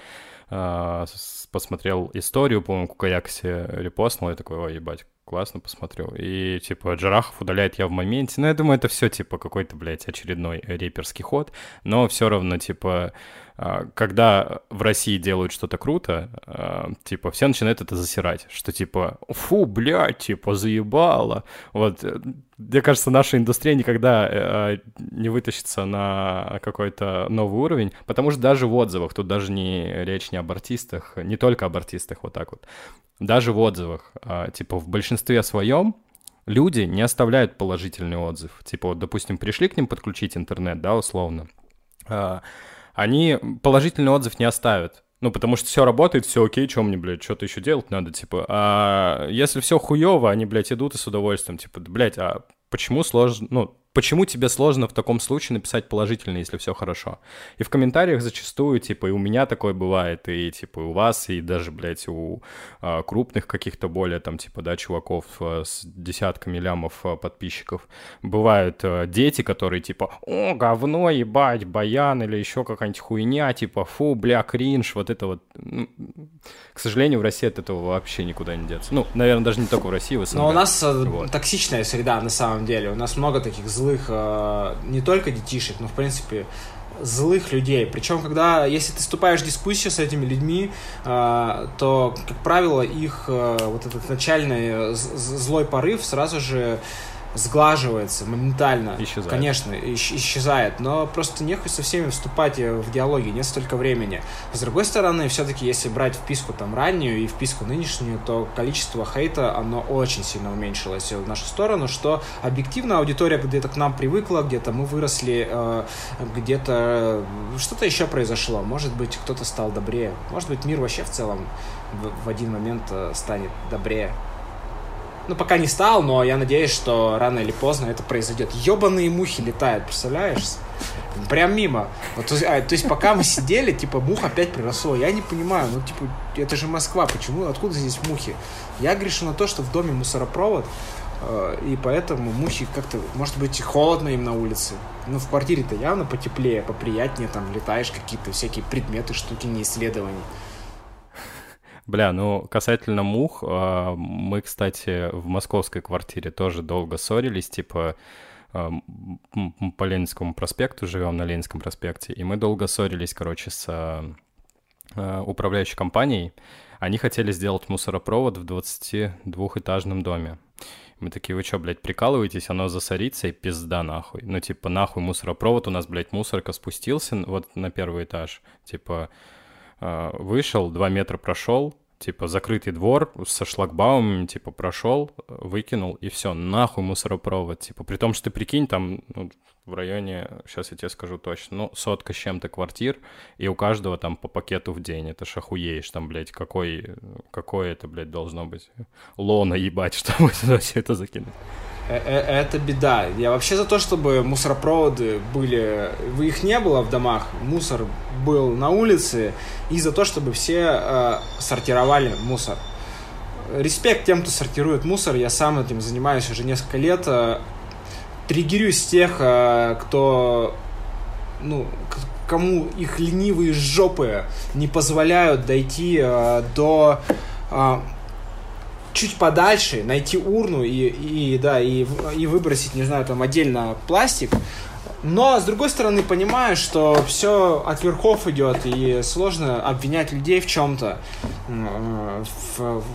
э, посмотрел историю, по-моему, Кукаякси репостнул, я такой, ой, ебать, классно посмотрел. И, типа, Джарахов удаляет я в моменте. Ну, я думаю, это все, типа, какой-то, блядь, очередной реперский ход. Но все равно, типа, когда в России делают что-то круто, а, типа, все начинают это засирать, что типа, фу, блядь, типа, заебало. Вот, э, мне кажется, наша индустрия никогда э, не вытащится на какой-то новый уровень, потому что даже в отзывах, тут даже не речь не об артистах, не только об артистах, вот так вот, даже в отзывах, а, типа, в большинстве своем люди не оставляют положительный отзыв. Типа, вот, допустим, пришли к ним подключить интернет, да, условно, они положительный отзыв не оставят. Ну, потому что все работает, все окей, что мне, блядь, что-то еще делать надо, типа. А если все хуево, они, блядь, идут и с удовольствием, типа, блядь, а почему сложно, ну, почему тебе сложно в таком случае написать положительно, если все хорошо? И в комментариях зачастую, типа, и у меня такое бывает, и, типа, и у вас, и даже, блядь, у а, крупных каких-то более, там, типа, да, чуваков а, с десятками лямов а, подписчиков, бывают а, дети, которые, типа, о, говно, ебать, баян, или еще какая-нибудь хуйня, типа, фу, бля, кринж, вот это вот. Ну, к сожалению, в России от этого вообще никуда не деться. Ну, наверное, даже не только в России, в СНГ. Но у нас вот. токсичная среда, на самом деле. У нас много таких злых злых э, не только детишек, но в принципе злых людей. Причем, когда, если ты вступаешь в дискуссию с этими людьми, э, то, как правило, их э, вот этот начальный злой порыв сразу же сглаживается моментально. Исчезает. Конечно, исчезает. Но просто нехуй со всеми вступать в диалоги, нет столько времени. С другой стороны, все-таки, если брать вписку там раннюю и вписку нынешнюю, то количество хейта, оно очень сильно уменьшилось в нашу сторону, что объективно аудитория где-то к нам привыкла, где-то мы выросли, э, где-то что-то еще произошло. Может быть, кто-то стал добрее. Может быть, мир вообще в целом в один момент э, станет добрее. Ну, пока не стал, но я надеюсь, что рано или поздно это произойдет. Ёбаные мухи летают, представляешь? Прям мимо. Вот, то, а, то есть пока мы сидели, типа, мух опять приросло. Я не понимаю, ну, типа, это же Москва, почему, откуда здесь мухи? Я грешу на то, что в доме мусоропровод, э, и поэтому мухи как-то, может быть, холодно им на улице. Ну, в квартире-то явно потеплее, поприятнее, там, летаешь какие-то всякие предметы, штуки, не исследований. Бля, ну, касательно мух, а, мы, кстати, в московской квартире тоже долго ссорились, типа, а, по Ленинскому проспекту живем, на Ленинском проспекте, и мы долго ссорились, короче, с а, управляющей компанией. Они хотели сделать мусоропровод в 22-этажном доме. Мы такие, вы что, блядь, прикалываетесь, оно засорится и пизда нахуй. Ну, типа, нахуй мусоропровод, у нас, блядь, мусорка спустился вот на первый этаж. Типа, вышел, два метра прошел, типа закрытый двор со шлагбаумом, типа прошел, выкинул и все, нахуй мусоропровод, типа. При том, что ты прикинь, там ну, в районе, сейчас я тебе скажу точно, ну, сотка с чем-то квартир, и у каждого там по пакету в день, это ж охуеешь, там, блядь, какой, какое это, блядь, должно быть лона ебать, чтобы все это закинуть. Э, э, это беда. Я вообще за то, чтобы мусоропроводы были... Их не было в домах, мусор был на улице, и за то, чтобы все э, сортировали мусор. Респект тем, кто сортирует мусор. Я сам этим занимаюсь уже несколько лет. Триггерюсь тех, э, кто... Ну, кому их ленивые жопы не позволяют дойти э, до э, чуть подальше, найти урну и, и да, и, и выбросить, не знаю, там отдельно пластик. Но, с другой стороны, понимаю, что все от верхов идет, и сложно обвинять людей в чем-то,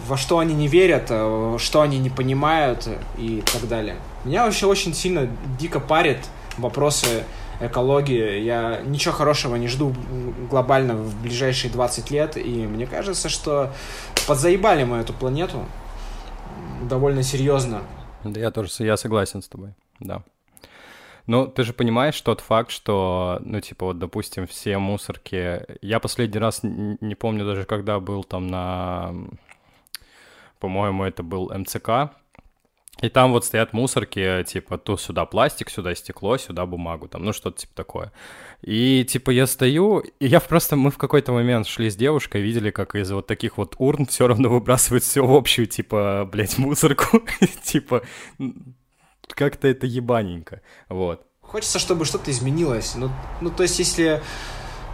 во что они не верят, что они не понимают и так далее. Меня вообще очень сильно дико парит вопросы экологии. Я ничего хорошего не жду глобально в ближайшие 20 лет, и мне кажется, что подзаебали мы эту планету довольно серьезно. Да, я тоже я согласен с тобой, да. Ну, ты же понимаешь тот факт, что, ну, типа, вот, допустим, все мусорки... Я последний раз не помню даже, когда был там на... По-моему, это был МЦК, и там вот стоят мусорки, типа, то сюда пластик, сюда стекло, сюда бумагу, там, ну, что-то типа такое. И, типа, я стою, и я просто, мы в какой-то момент шли с девушкой, видели, как из вот таких вот урн все равно выбрасывают все в общую, типа, блядь, мусорку. Типа, как-то это ебаненько, вот. Хочется, чтобы что-то изменилось. Ну, ну, то есть, если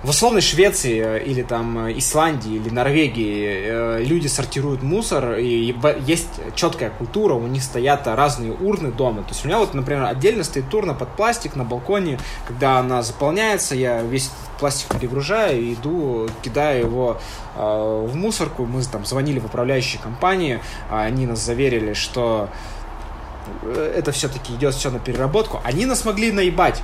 в условной Швеции э, или там э, Исландии или Норвегии э, люди сортируют мусор, и есть четкая культура, у них стоят разные урны дома. То есть у меня вот, например, отдельно стоит урна под пластик на балконе, когда она заполняется, я весь пластик перегружаю и иду, кидаю его в мусорку. Мы там звонили в управляющие компании, они нас заверили, что это все-таки идет все на переработку. Они нас могли наебать.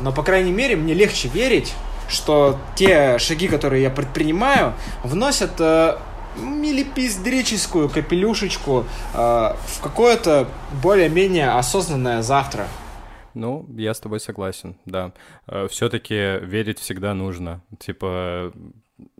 Но, по крайней мере, мне легче верить, что те шаги, которые я предпринимаю, вносят э, милипиздрическую капелюшечку э, в какое-то более-менее осознанное завтра. Ну, я с тобой согласен, да. Э, Все-таки верить всегда нужно. Типа,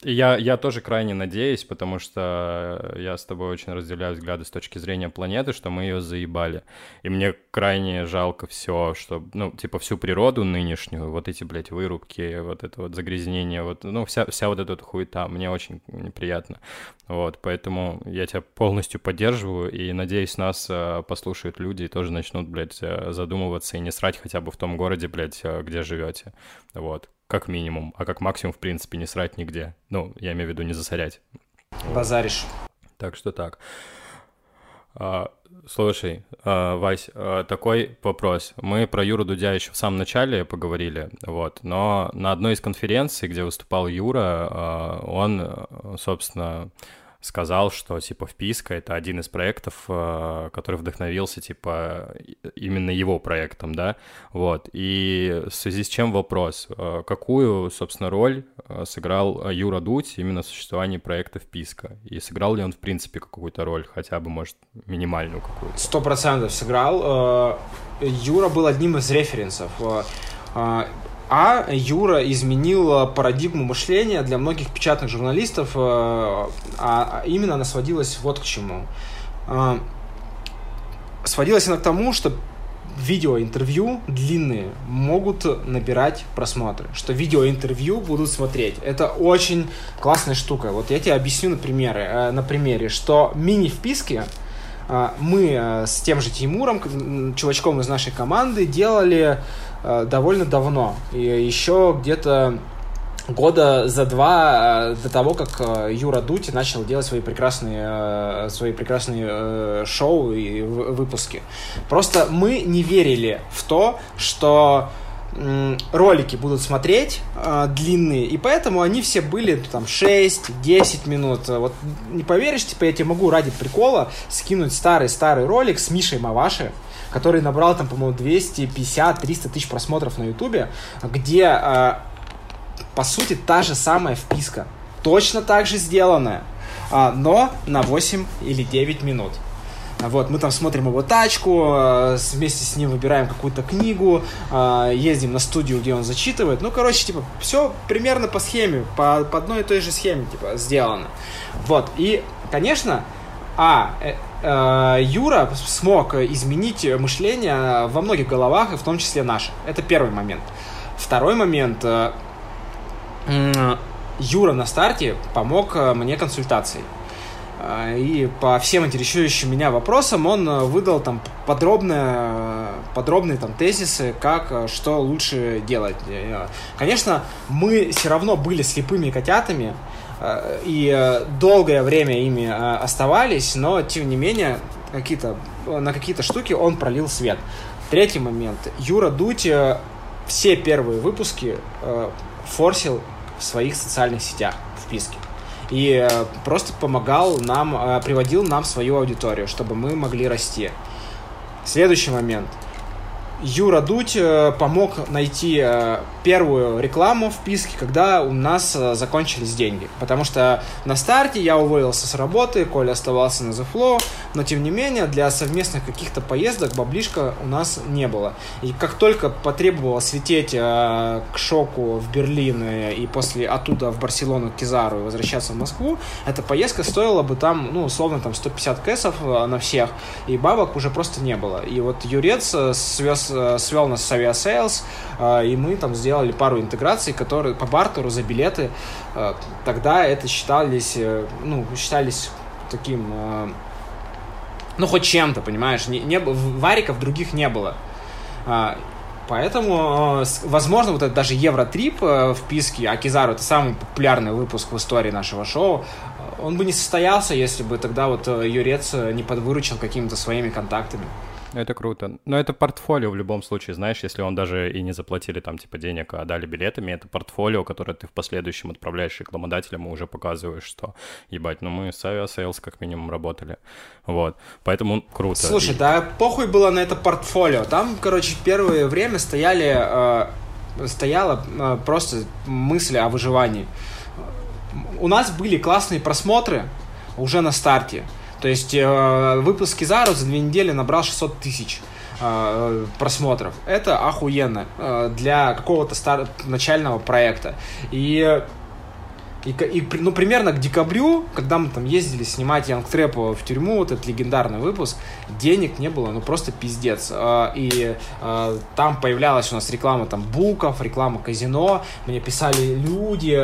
я, я тоже крайне надеюсь, потому что я с тобой очень разделяю взгляды с точки зрения планеты, что мы ее заебали. И мне крайне жалко все, что, ну, типа, всю природу нынешнюю, вот эти, блядь, вырубки, вот это вот загрязнение, вот, ну, вся, вся вот эта вот хуета, мне очень неприятно. Вот, поэтому я тебя полностью поддерживаю и надеюсь, нас э, послушают люди и тоже начнут, блядь, э, задумываться и не срать хотя бы в том городе, блядь, э, где живете. Вот как минимум, а как максимум, в принципе, не срать нигде. Ну, я имею в виду не засорять. Базаришь. Так что так. А, слушай, а, Вась, а, такой вопрос. Мы про Юру Дудя еще в самом начале поговорили, вот, но на одной из конференций, где выступал Юра, а, он, собственно, сказал, что, типа, вписка — это один из проектов, э, который вдохновился, типа, именно его проектом, да, вот, и в связи с чем вопрос, э, какую, собственно, роль э, сыграл Юра Дудь именно в существовании проекта вписка, и сыграл ли он, в принципе, какую-то роль, хотя бы, может, минимальную какую-то? Сто процентов сыграл. Юра был одним из референсов. А Юра изменил э, парадигму мышления для многих печатных журналистов, э, а именно она сводилась вот к чему. Э, сводилась она к тому, что видеоинтервью длинные могут набирать просмотры, что видеоинтервью будут смотреть. Это очень классная штука. Вот я тебе объясню на примере, на примере что мини-вписки мы с тем же Тимуром, чувачком из нашей команды, делали Э, довольно давно. И еще где-то года за два э, до того, как э, Юра Дути начал делать свои прекрасные, свои прекрасные шоу и выпуски. Просто мы не верили в то, что ролики будут смотреть э, длинные, и поэтому они все были там 6-10 минут. Вот не поверишь, типа я тебе могу ради прикола скинуть старый-старый ролик с Мишей Маваши, который набрал там, по-моему, 250-300 тысяч просмотров на Ютубе, где, э, по сути, та же самая вписка. Точно так же сделанная, э, но на 8 или 9 минут. Вот, мы там смотрим его тачку, э, вместе с ним выбираем какую-то книгу, э, ездим на студию, где он зачитывает. Ну, короче, типа, все примерно по схеме, по, по одной и той же схеме, типа, сделано. Вот, и, конечно, а, э, э, Юра смог изменить мышление во многих головах, и в том числе наших. Это первый момент. Второй момент. Э, Юра на старте помог мне консультацией. И по всем интересующим меня вопросам он выдал там подробные, подробные там тезисы, как, что лучше делать. Конечно, мы все равно были слепыми котятами, Э, и э, долгое время ими э, оставались, но тем не менее какие-то, на какие-то штуки он пролил свет. Третий момент. Юра Дудь все первые выпуски форсил в своих социальных сетях, в писке. И просто помогал нам, приводил нам свою аудиторию, чтобы мы могли расти. Следующий момент – Юра Дудь э, помог найти э, первую рекламу в Писке, когда у нас э, закончились деньги. Потому что на старте я уволился с работы, Коля оставался на The Flow, но тем не менее для совместных каких-то поездок баблишка у нас не было. И как только потребовалось лететь к Шоку в Берлин и после оттуда в Барселону к Кизару и возвращаться в Москву, эта поездка стоила бы там, ну, условно, там 150 кэсов на всех, и бабок уже просто не было. И вот Юрец свез, свел нас с Aviasales, э, и мы там сделали пару интеграций, которые по бартеру за билеты. Э, тогда это считались, э, ну, считались таким э, ну, хоть чем-то, понимаешь? Не, не, вариков других не было. Поэтому, э, возможно, вот это даже Евротрип э, в Писке, а Кизару это самый популярный выпуск в истории нашего шоу, он бы не состоялся, если бы тогда вот э, Юрец не подвыручил какими-то своими контактами. Это круто. Но это портфолио в любом случае, знаешь, если он даже и не заплатили там типа денег, а дали билетами, это портфолио, которое ты в последующем отправляешь рекламодателям и уже показываешь, что, ебать, ну мы с Aviasales как минимум работали. Вот. Поэтому круто. Слушай, и... да похуй было на это портфолио. Там, короче, первое время стояли, э, стояла э, просто мысль о выживании. У нас были классные просмотры уже на старте. То есть э, выпуск Кизару за две недели набрал 600 тысяч э, просмотров. Это охуенно э, для какого-то стар- начального проекта. И и, и, ну, примерно к декабрю, когда мы там ездили снимать Янг Трэпа в тюрьму, вот этот легендарный выпуск, денег не было, ну просто пиздец. А, и там появлялась у нас реклама там буков, реклама казино, мне писали люди,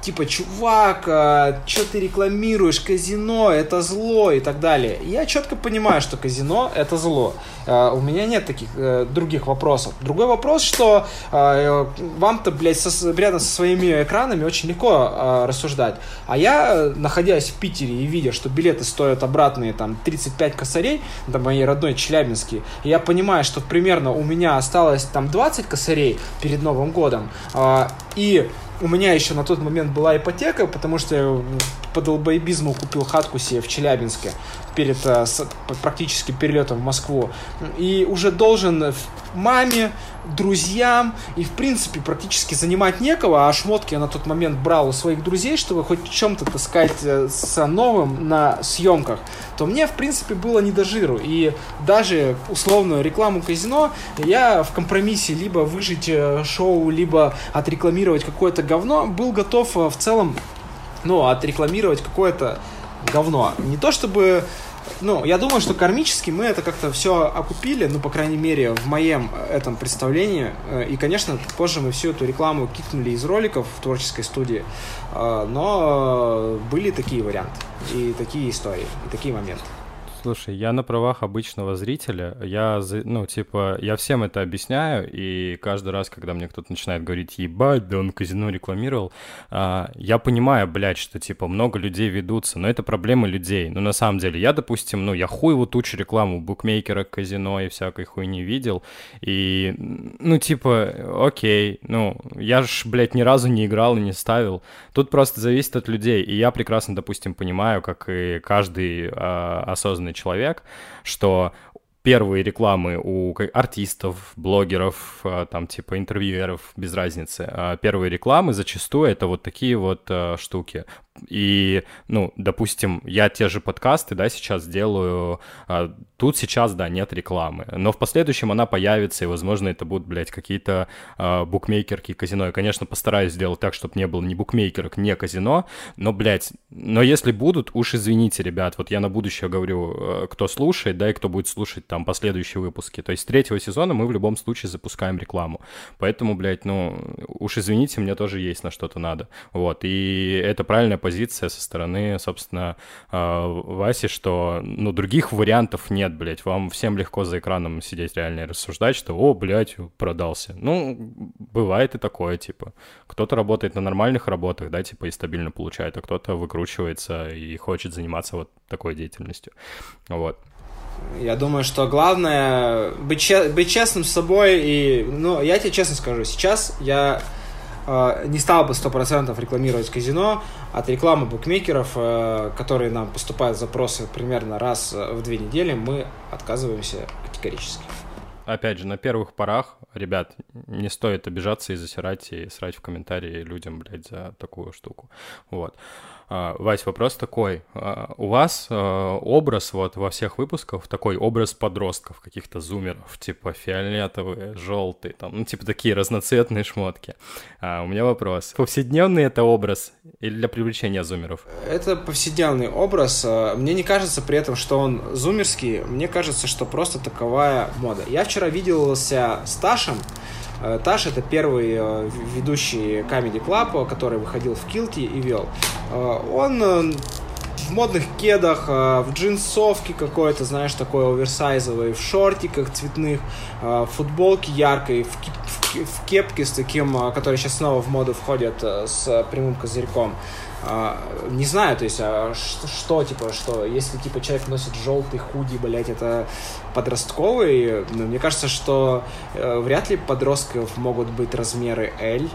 типа, чувак, а, что ты рекламируешь, казино, это зло и так далее. я четко понимаю, что казино это зло. А, у меня нет таких а, других вопросов. Другой вопрос, что а, вам-то, блядь, со, рядом со своими экранами очень легко а, рассуждать. А я, находясь в Питере и видя, что билеты стоят обратные там 35 косарей, до моей родной Челябинске, я понимаю, что примерно у меня осталось там 20 косарей перед Новым годом, и у меня еще на тот момент была ипотека, потому что я по долбоебизму купил хатку себе в Челябинске перед э, практически перелетом в Москву. И уже должен маме, друзьям и, в принципе, практически занимать некого, а шмотки я на тот момент брал у своих друзей, чтобы хоть чем-то таскать э, с новым на съемках, то мне, в принципе, было не до жиру. И даже условную рекламу казино я в компромиссе либо выжить э, шоу, либо отрекламировать какое-то говно, был готов в целом ну, отрекламировать какое-то говно. Не то чтобы ну, я думаю, что кармически мы это как-то все окупили, ну, по крайней мере, в моем этом представлении. Э, и, конечно, позже мы всю эту рекламу кикнули из роликов в творческой студии, э, но были такие варианты, и такие истории, и такие моменты. Слушай, я на правах обычного зрителя, я, ну, типа, я всем это объясняю, и каждый раз, когда мне кто-то начинает говорить, ебать, да он казино рекламировал, а, я понимаю, блядь, что, типа, много людей ведутся, но это проблемы людей. Но на самом деле, я, допустим, ну, я хуй вот тучу рекламу букмекера, казино и всякой хуйни видел, и, ну, типа, окей, ну, я ж, блядь, ни разу не играл и не ставил. Тут просто зависит от людей, и я прекрасно, допустим, понимаю, как и каждый а, осознанный человек, что первые рекламы у артистов, блогеров, а, там типа интервьюеров, без разницы. А первые рекламы зачастую это вот такие вот э, штуки. И, ну, допустим, я те же подкасты, да, сейчас делаю, а, тут сейчас, да, нет рекламы, но в последующем она появится, и, возможно, это будут, блядь, какие-то а, букмекерки, казино. Я, конечно, постараюсь сделать так, чтобы не было ни букмекерок, ни казино, но, блядь, но если будут, уж извините, ребят, вот я на будущее говорю, э, кто слушает, да, и кто будет слушать там последующие выпуски. То есть третьего сезона мы в любом случае запускаем рекламу. Поэтому, блядь, ну, уж извините, мне тоже есть на что-то надо. Вот, и это правильная позиция со стороны, собственно, а, Васи, что, ну, других вариантов нет, блядь. Вам всем легко за экраном сидеть реально и рассуждать, что, о, блядь, продался. Ну, бывает и такое, типа. Кто-то работает на нормальных работах, да, типа, и стабильно получает, а кто-то выкручивается и хочет заниматься вот такой деятельностью. Вот. Я думаю, что главное быть, че- быть честным с собой. И, ну, я тебе честно скажу, сейчас я не стал бы 100% рекламировать казино. От рекламы букмекеров, э, которые нам поступают запросы примерно раз в две недели, мы отказываемся категорически. Опять же, на первых порах, ребят, не стоит обижаться и засирать и срать в комментарии людям, блядь, за такую штуку. Вот. А, Вась, вопрос такой. А, у вас а, образ вот во всех выпусках такой образ подростков, каких-то зумеров, типа фиолетовые, желтые, там, ну, типа такие разноцветные шмотки. У меня вопрос. Повседневный это образ или для привлечения зумеров? Это повседневный образ. Мне не кажется при этом, что он зумерский. Мне кажется, что просто таковая мода. Я вчера виделся с Ташем, Таш это первый э, ведущий Comedy Club, который выходил в Килти и вел. Э, он в модных кедах, в джинсовке какой-то, знаешь, такой оверсайзовый, в шортиках цветных, в футболке яркой, в, в кепке с таким, который сейчас снова в моду входит, с прямым козырьком. А, не знаю, то есть, а что, что, типа, что, если, типа, человек носит желтый худи, блядь, это подростковый, ну, мне кажется, что э, вряд ли подростков могут быть размеры L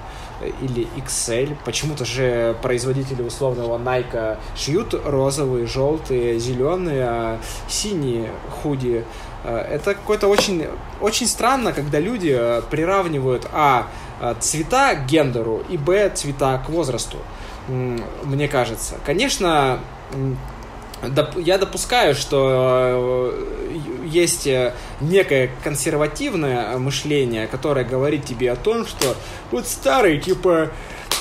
или XL. Почему-то же производители условного Nike шьют розовые, желтые, зеленые, а синие худи. Э, это какое-то очень, очень странно, когда люди э, приравнивают, а, цвета к гендеру и, б, цвета к возрасту мне кажется. Конечно, я допускаю, что э, есть э, некое консервативное мышление, которое говорит тебе о том, что вот старый, типа,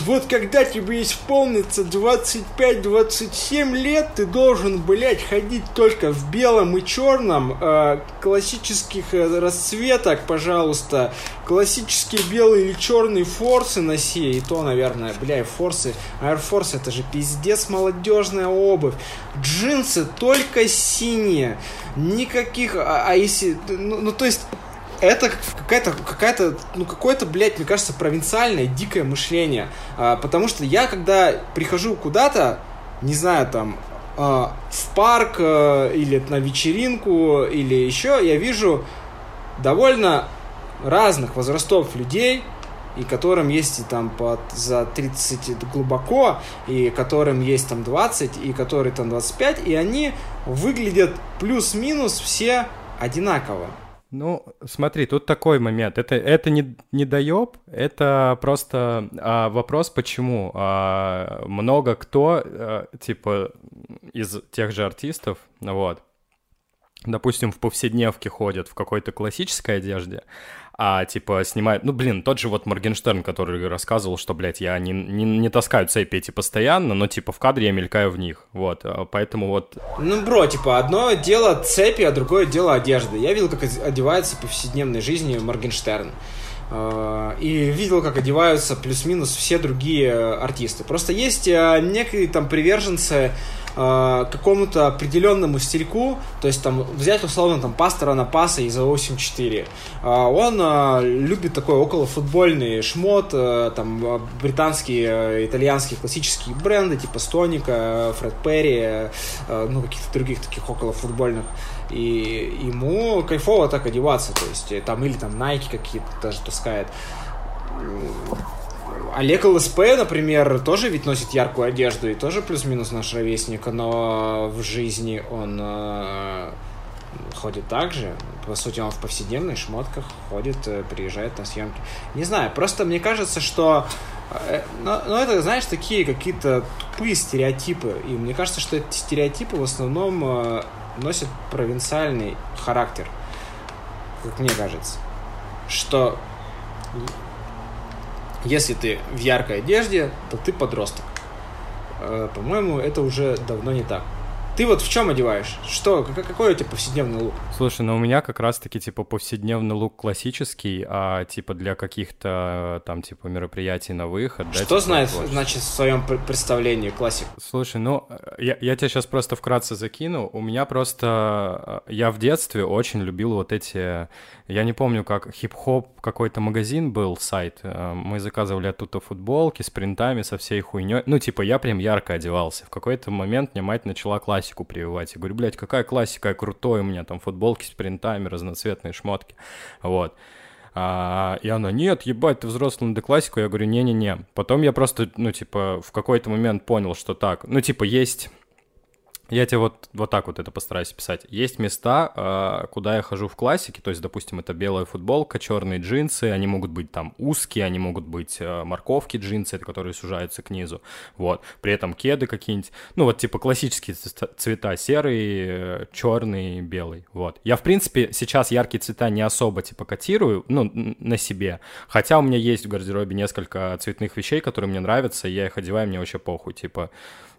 вот когда тебе исполнится 25-27 лет, ты должен, блядь, ходить только в белом и черном, э, классических э, расцветок, пожалуйста, классические белые или черные форсы носи, и то, наверное, бля, форсы, Air Force это же пиздец молодежная обувь, джинсы только синие, никаких, а, а если, ну, ну то есть это какая-то, какая-то, ну, какое-то, блядь, мне кажется, провинциальное, дикое мышление. А, потому что я, когда прихожу куда-то, не знаю, там, а, в парк а, или на вечеринку, или еще, я вижу довольно разных возрастов людей, и которым есть и там под, за 30 глубоко, и которым есть там 20, и которые там 25, и они выглядят плюс-минус все одинаково. Ну, смотри, тут такой момент. Это, это не, не доеб, это просто а, вопрос, почему. А, много кто, а, типа, из тех же артистов, вот, допустим, в повседневке ходят в какой-то классической одежде, а типа снимают... Ну, блин, тот же вот Моргенштерн, который рассказывал, что, блядь, я не, не, не таскаю цепи эти постоянно, но типа в кадре я мелькаю в них, вот, а поэтому вот... Ну, бро, типа, одно дело цепи, а другое дело одежды. Я видел, как одевается в повседневной жизни Моргенштерн а, и видел, как одеваются плюс-минус все другие артисты. Просто есть а, некие там приверженцы э, какому-то определенному стильку, то есть там взять условно там пастора на паса из 84. Э, он э, любит такой около футбольный шмот, э, там британские, э, итальянские классические бренды типа Стоника, Фред Перри, э, ну каких-то других таких около футбольных. И ему кайфово так одеваться, то есть э, там или там Nike какие-то даже таскает Олег ЛСП, например, тоже ведь носит яркую одежду и тоже плюс-минус наш ровесник, но в жизни он э, ходит так же. По сути, он в повседневных шмотках ходит, э, приезжает на съемки. Не знаю, просто мне кажется, что э, но, но это, знаешь, такие какие-то тупые стереотипы. И мне кажется, что эти стереотипы в основном э, носят провинциальный характер. Как мне кажется. Что если ты в яркой одежде, то ты подросток. Э, по-моему, это уже давно не так. Ты вот в чем одеваешь? Что, какой у тебя повседневный лук? Слушай, ну у меня как раз-таки, типа, повседневный лук классический, а, типа, для каких-то, там, типа, мероприятий на выход, Что да, типа, знает, значит, в своем представлении классик? Слушай, ну, я, я тебя сейчас просто вкратце закину. У меня просто... Э, я в детстве очень любил вот эти... Я не помню, как хип-хоп какой-то магазин был, сайт. Э, мы заказывали оттуда футболки с принтами, со всей хуйней. Ну, типа, я прям ярко одевался. В какой-то момент мне мать начала классику прививать. Я говорю, блядь, какая классика, крутой у меня там футболки с принтами, разноцветные шмотки. Вот. А, и она, нет, ебать, ты взрослый, надо классику. Я говорю, не-не-не. Потом я просто, ну, типа, в какой-то момент понял, что так, ну, типа, есть Я тебе вот, вот так вот это постараюсь писать. Есть места, а, куда я хожу в классике, то есть, допустим, это белая футболка, черные джинсы, они могут быть там узкие, они могут быть а, морковки джинсы, которые сужаются к низу, вот. При этом кеды какие-нибудь, ну вот типа классические цвета, серый, черный, белый, вот. Я, в принципе, сейчас яркие цвета не особо типа котирую, ну, на себе, хотя у меня есть в гардеробе несколько цветных вещей, которые мне нравятся, я их одеваю, мне вообще похуй, типа,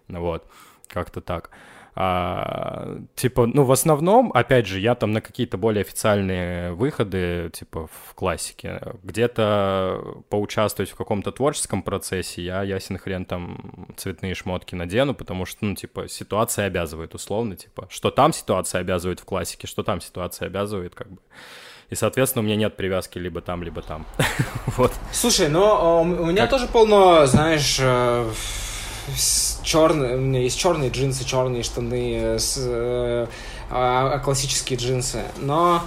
вот, как-то так. А, типа, ну, в основном, опять же, я там на какие-то более официальные выходы, типа, в классике, где-то поучаствовать в каком-то творческом процессе, я, ясен хрен, там, цветные шмотки надену, потому что, ну, типа, ситуация обязывает, условно, типа, что там ситуация обязывает в классике, что там ситуация обязывает, как бы. И, соответственно, у меня нет привязки либо там, либо там. вот. Слушай, но у меня как... тоже полно, знаешь, э, черные, у меня есть черные джинсы, черные штаны, с, э, а, а, классические джинсы. Но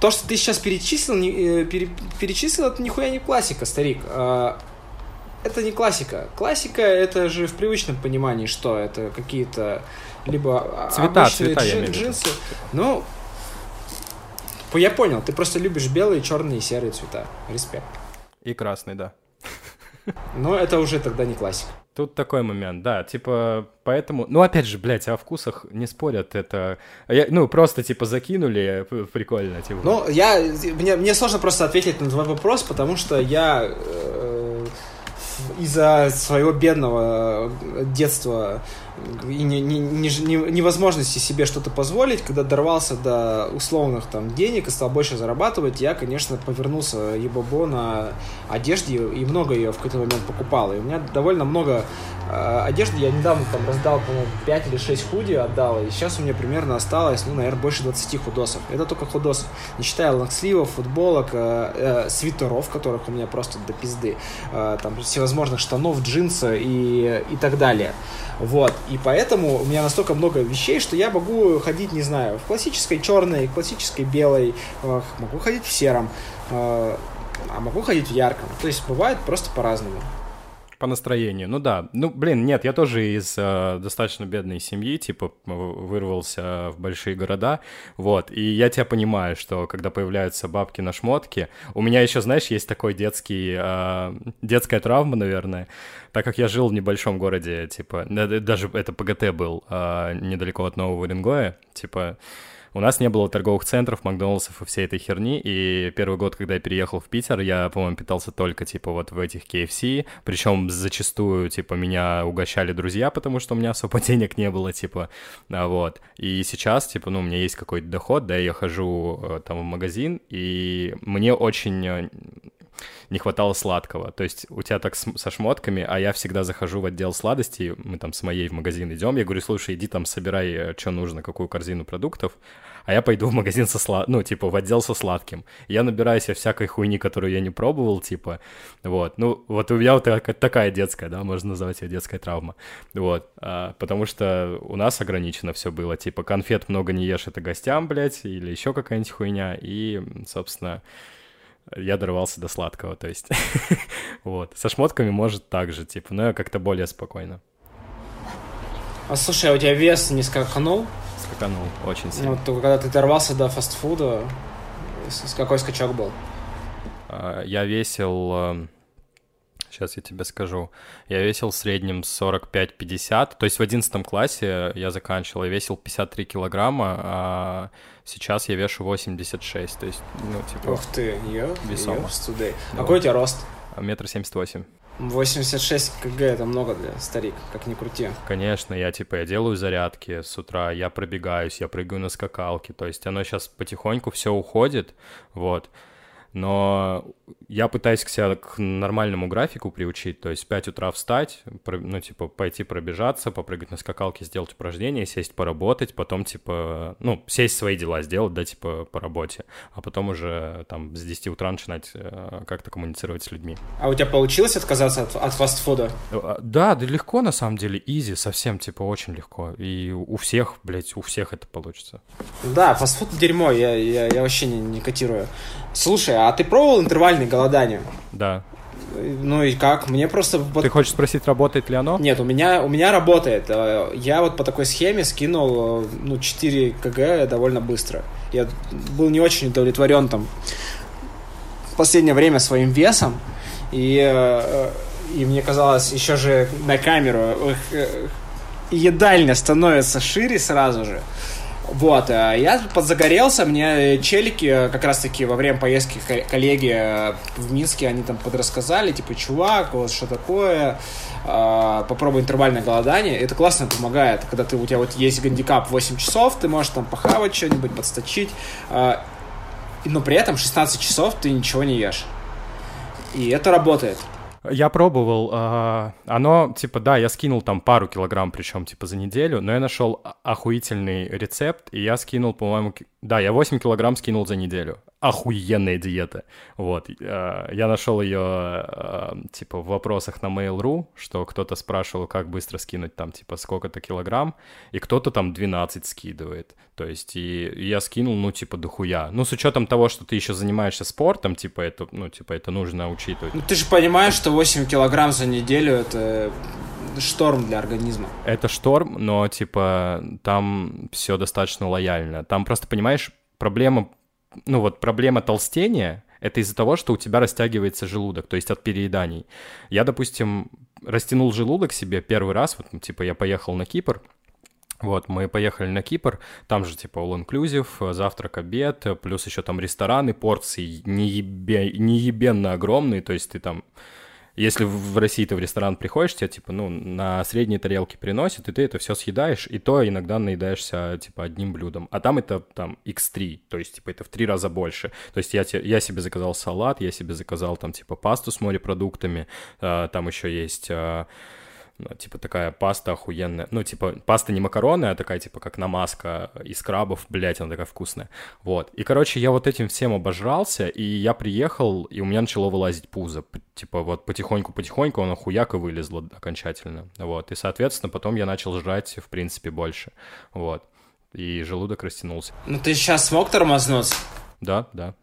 то, что ты сейчас перечислил, не, э, пере, перечислил, это нихуя не классика, старик. Э, это не классика. Классика это же в привычном понимании, что это какие-то либо цвета, цвета, джин, джинсы. Ну, я понял, ты просто любишь белые, черные и серые цвета. Респект. И красный, да. Но это уже тогда не классика. Тут такой момент, да, типа, поэтому, ну, опять же, блядь, о вкусах не спорят, это, я, ну, просто, типа, закинули, прикольно, типа. Ну, я, мне, мне сложно просто ответить на твой вопрос, потому что я э, из-за своего бедного детства и не, не, не, невозможности себе что-то позволить, когда дорвался до условных там денег и стал больше зарабатывать, я, конечно, повернулся ебобо на одежде и много ее в какой-то момент покупал. И у меня довольно много э, одежды. Я недавно там раздал, по-моему, 5 или 6 худи отдал, и сейчас у меня примерно осталось, ну, наверное, больше 20 худосов. Это только худосов. Не считая лонгсливов, футболок, э, э, свитеров, которых у меня просто до пизды, э, там всевозможных штанов, джинсы и, и так далее. Вот. И поэтому у меня настолько много вещей, что я могу ходить, не знаю, в классической черной, классической белой, могу ходить в сером, э, а могу ходить в ярком. То есть бывает просто по-разному. По настроению, ну да. Ну, блин, нет, я тоже из э, достаточно бедной семьи, типа, вырвался в большие города, вот. И я тебя понимаю, что когда появляются бабки на шмотки, у меня еще, знаешь, есть такой детский, э, детская травма, наверное, так как я жил в небольшом городе, типа, даже это ПГТ был э, недалеко от Нового Уренгоя, типа, у нас не было торговых центров, Макдональдсов и всей этой херни, и первый год, когда я переехал в Питер, я, по-моему, питался только, типа, вот в этих KFC, причем зачастую, типа, меня угощали друзья, потому что у меня особо денег не было, типа, а, вот. И сейчас, типа, ну, у меня есть какой-то доход, да, я хожу э, там в магазин, и мне очень э, не хватало сладкого. То есть у тебя так с, со шмотками, а я всегда захожу в отдел сладостей, мы там с моей в магазин идем, я говорю, слушай, иди там собирай, э, что нужно, какую корзину продуктов, а я пойду в магазин со слад... ну, типа, в отдел со сладким. Я набираю себе всякой хуйни, которую я не пробовал, типа, вот. Ну, вот у меня вот такая детская, да, можно назвать ее детская травма, вот. А, потому что у нас ограничено все было, типа, конфет много не ешь, это гостям, блядь, или еще какая-нибудь хуйня, и, собственно, я дорвался до сладкого, то есть, вот. Со шмотками может так же, типа, но я как-то более спокойно. А слушай, а у тебя вес не скаканул? Скаканул, очень сильно. Ну, то, когда ты дорвался до фастфуда, с какой скачок был? А, я весил Сейчас я тебе скажу. Я весил в среднем 45-50. То есть в 11 классе я заканчивал, я весил 53 килограмма, а сейчас я вешу 86. То есть, ну, типа... Ух ты, я весомо. Да. Какой у тебя рост? Метр семьдесят восемь. 86 кг это много для старик, как ни крути. Конечно, я типа, я делаю зарядки с утра, я пробегаюсь, я прыгаю на скакалке, то есть оно сейчас потихоньку все уходит, вот но я пытаюсь к себя к нормальному графику приучить, то есть в 5 утра встать, ну, типа, пойти пробежаться, попрыгать на скакалке, сделать упражнения, сесть поработать, потом, типа, ну, сесть свои дела сделать, да, типа, по работе, а потом уже, там, с 10 утра начинать э, как-то коммуницировать с людьми. А у тебя получилось отказаться от, от фастфуда? Э, да, да легко, на самом деле, изи, совсем, типа, очень легко, и у всех, блядь, у всех это получится. Да, фастфуд дерьмо, я, я, я вообще не, не котирую. Слушай, а ты пробовал интервальное голодание? Да. Ну и как? Мне просто... Ты хочешь спросить, работает ли оно? Нет, у меня, у меня работает. Э, я вот по такой схеме скинул ну, 4 кг довольно быстро. Я был не очень удовлетворен там в последнее время своим весом. И, и мне казалось, еще же на камеру едальня становится шире сразу же. Вот, э, я подзагорелся, мне челики э, как раз-таки во время поездки коллеги э, в Минске, они там подрассказали, типа, чувак, вот что такое, попробуй интервальное голодание, это классно помогает, когда ты, у тебя вот есть гандикап 8 часов, ты можешь там похавать что-нибудь, подсточить, но при этом 16 часов ты ничего не ешь. И это работает. Я пробовал, э, оно, типа, да, я скинул там пару килограмм, причем, типа, за неделю, но я нашел охуительный рецепт, и я скинул, по-моему, да, я 8 килограмм скинул за неделю охуенная диета. Вот. Э, я нашел ее, э, типа, в вопросах на Mail.ru, что кто-то спрашивал, как быстро скинуть там, типа, сколько-то килограмм, и кто-то там 12 скидывает. То есть, и я скинул, ну, типа, дохуя. Ну, с учетом того, что ты еще занимаешься спортом, типа, это, ну, типа, это нужно учитывать. Ну, ты же понимаешь, что 8 килограмм за неделю — это шторм для организма. Это шторм, но, типа, там все достаточно лояльно. Там просто, понимаешь, проблема ну вот проблема толстения — это из-за того, что у тебя растягивается желудок, то есть от перееданий. Я, допустим, растянул желудок себе первый раз, вот, ну, типа, я поехал на Кипр, вот, мы поехали на Кипр, там же типа all-inclusive, завтрак, обед, плюс еще там рестораны, порции неебе, неебенно огромные, то есть ты там если в России ты в ресторан приходишь, тебе, типа, ну, на средние тарелки приносят, и ты это все съедаешь, и то иногда наедаешься, типа, одним блюдом. А там это, там, x3, то есть, типа, это в три раза больше. То есть я, я себе заказал салат, я себе заказал, там, типа, пасту с морепродуктами, э, там еще есть... Ну, типа такая паста охуенная. Ну, типа, паста не макароны, а такая, типа, как намазка из крабов, блядь, она такая вкусная. Вот. И, короче, я вот этим всем обожрался, и я приехал, и у меня начало вылазить пузо. Типа, вот потихоньку-потихоньку оно хуяк и вылезло окончательно. Вот. И, соответственно, потом я начал жрать, в принципе, больше. Вот. И желудок растянулся. Ну, ты сейчас смог тормознуться? Да, да.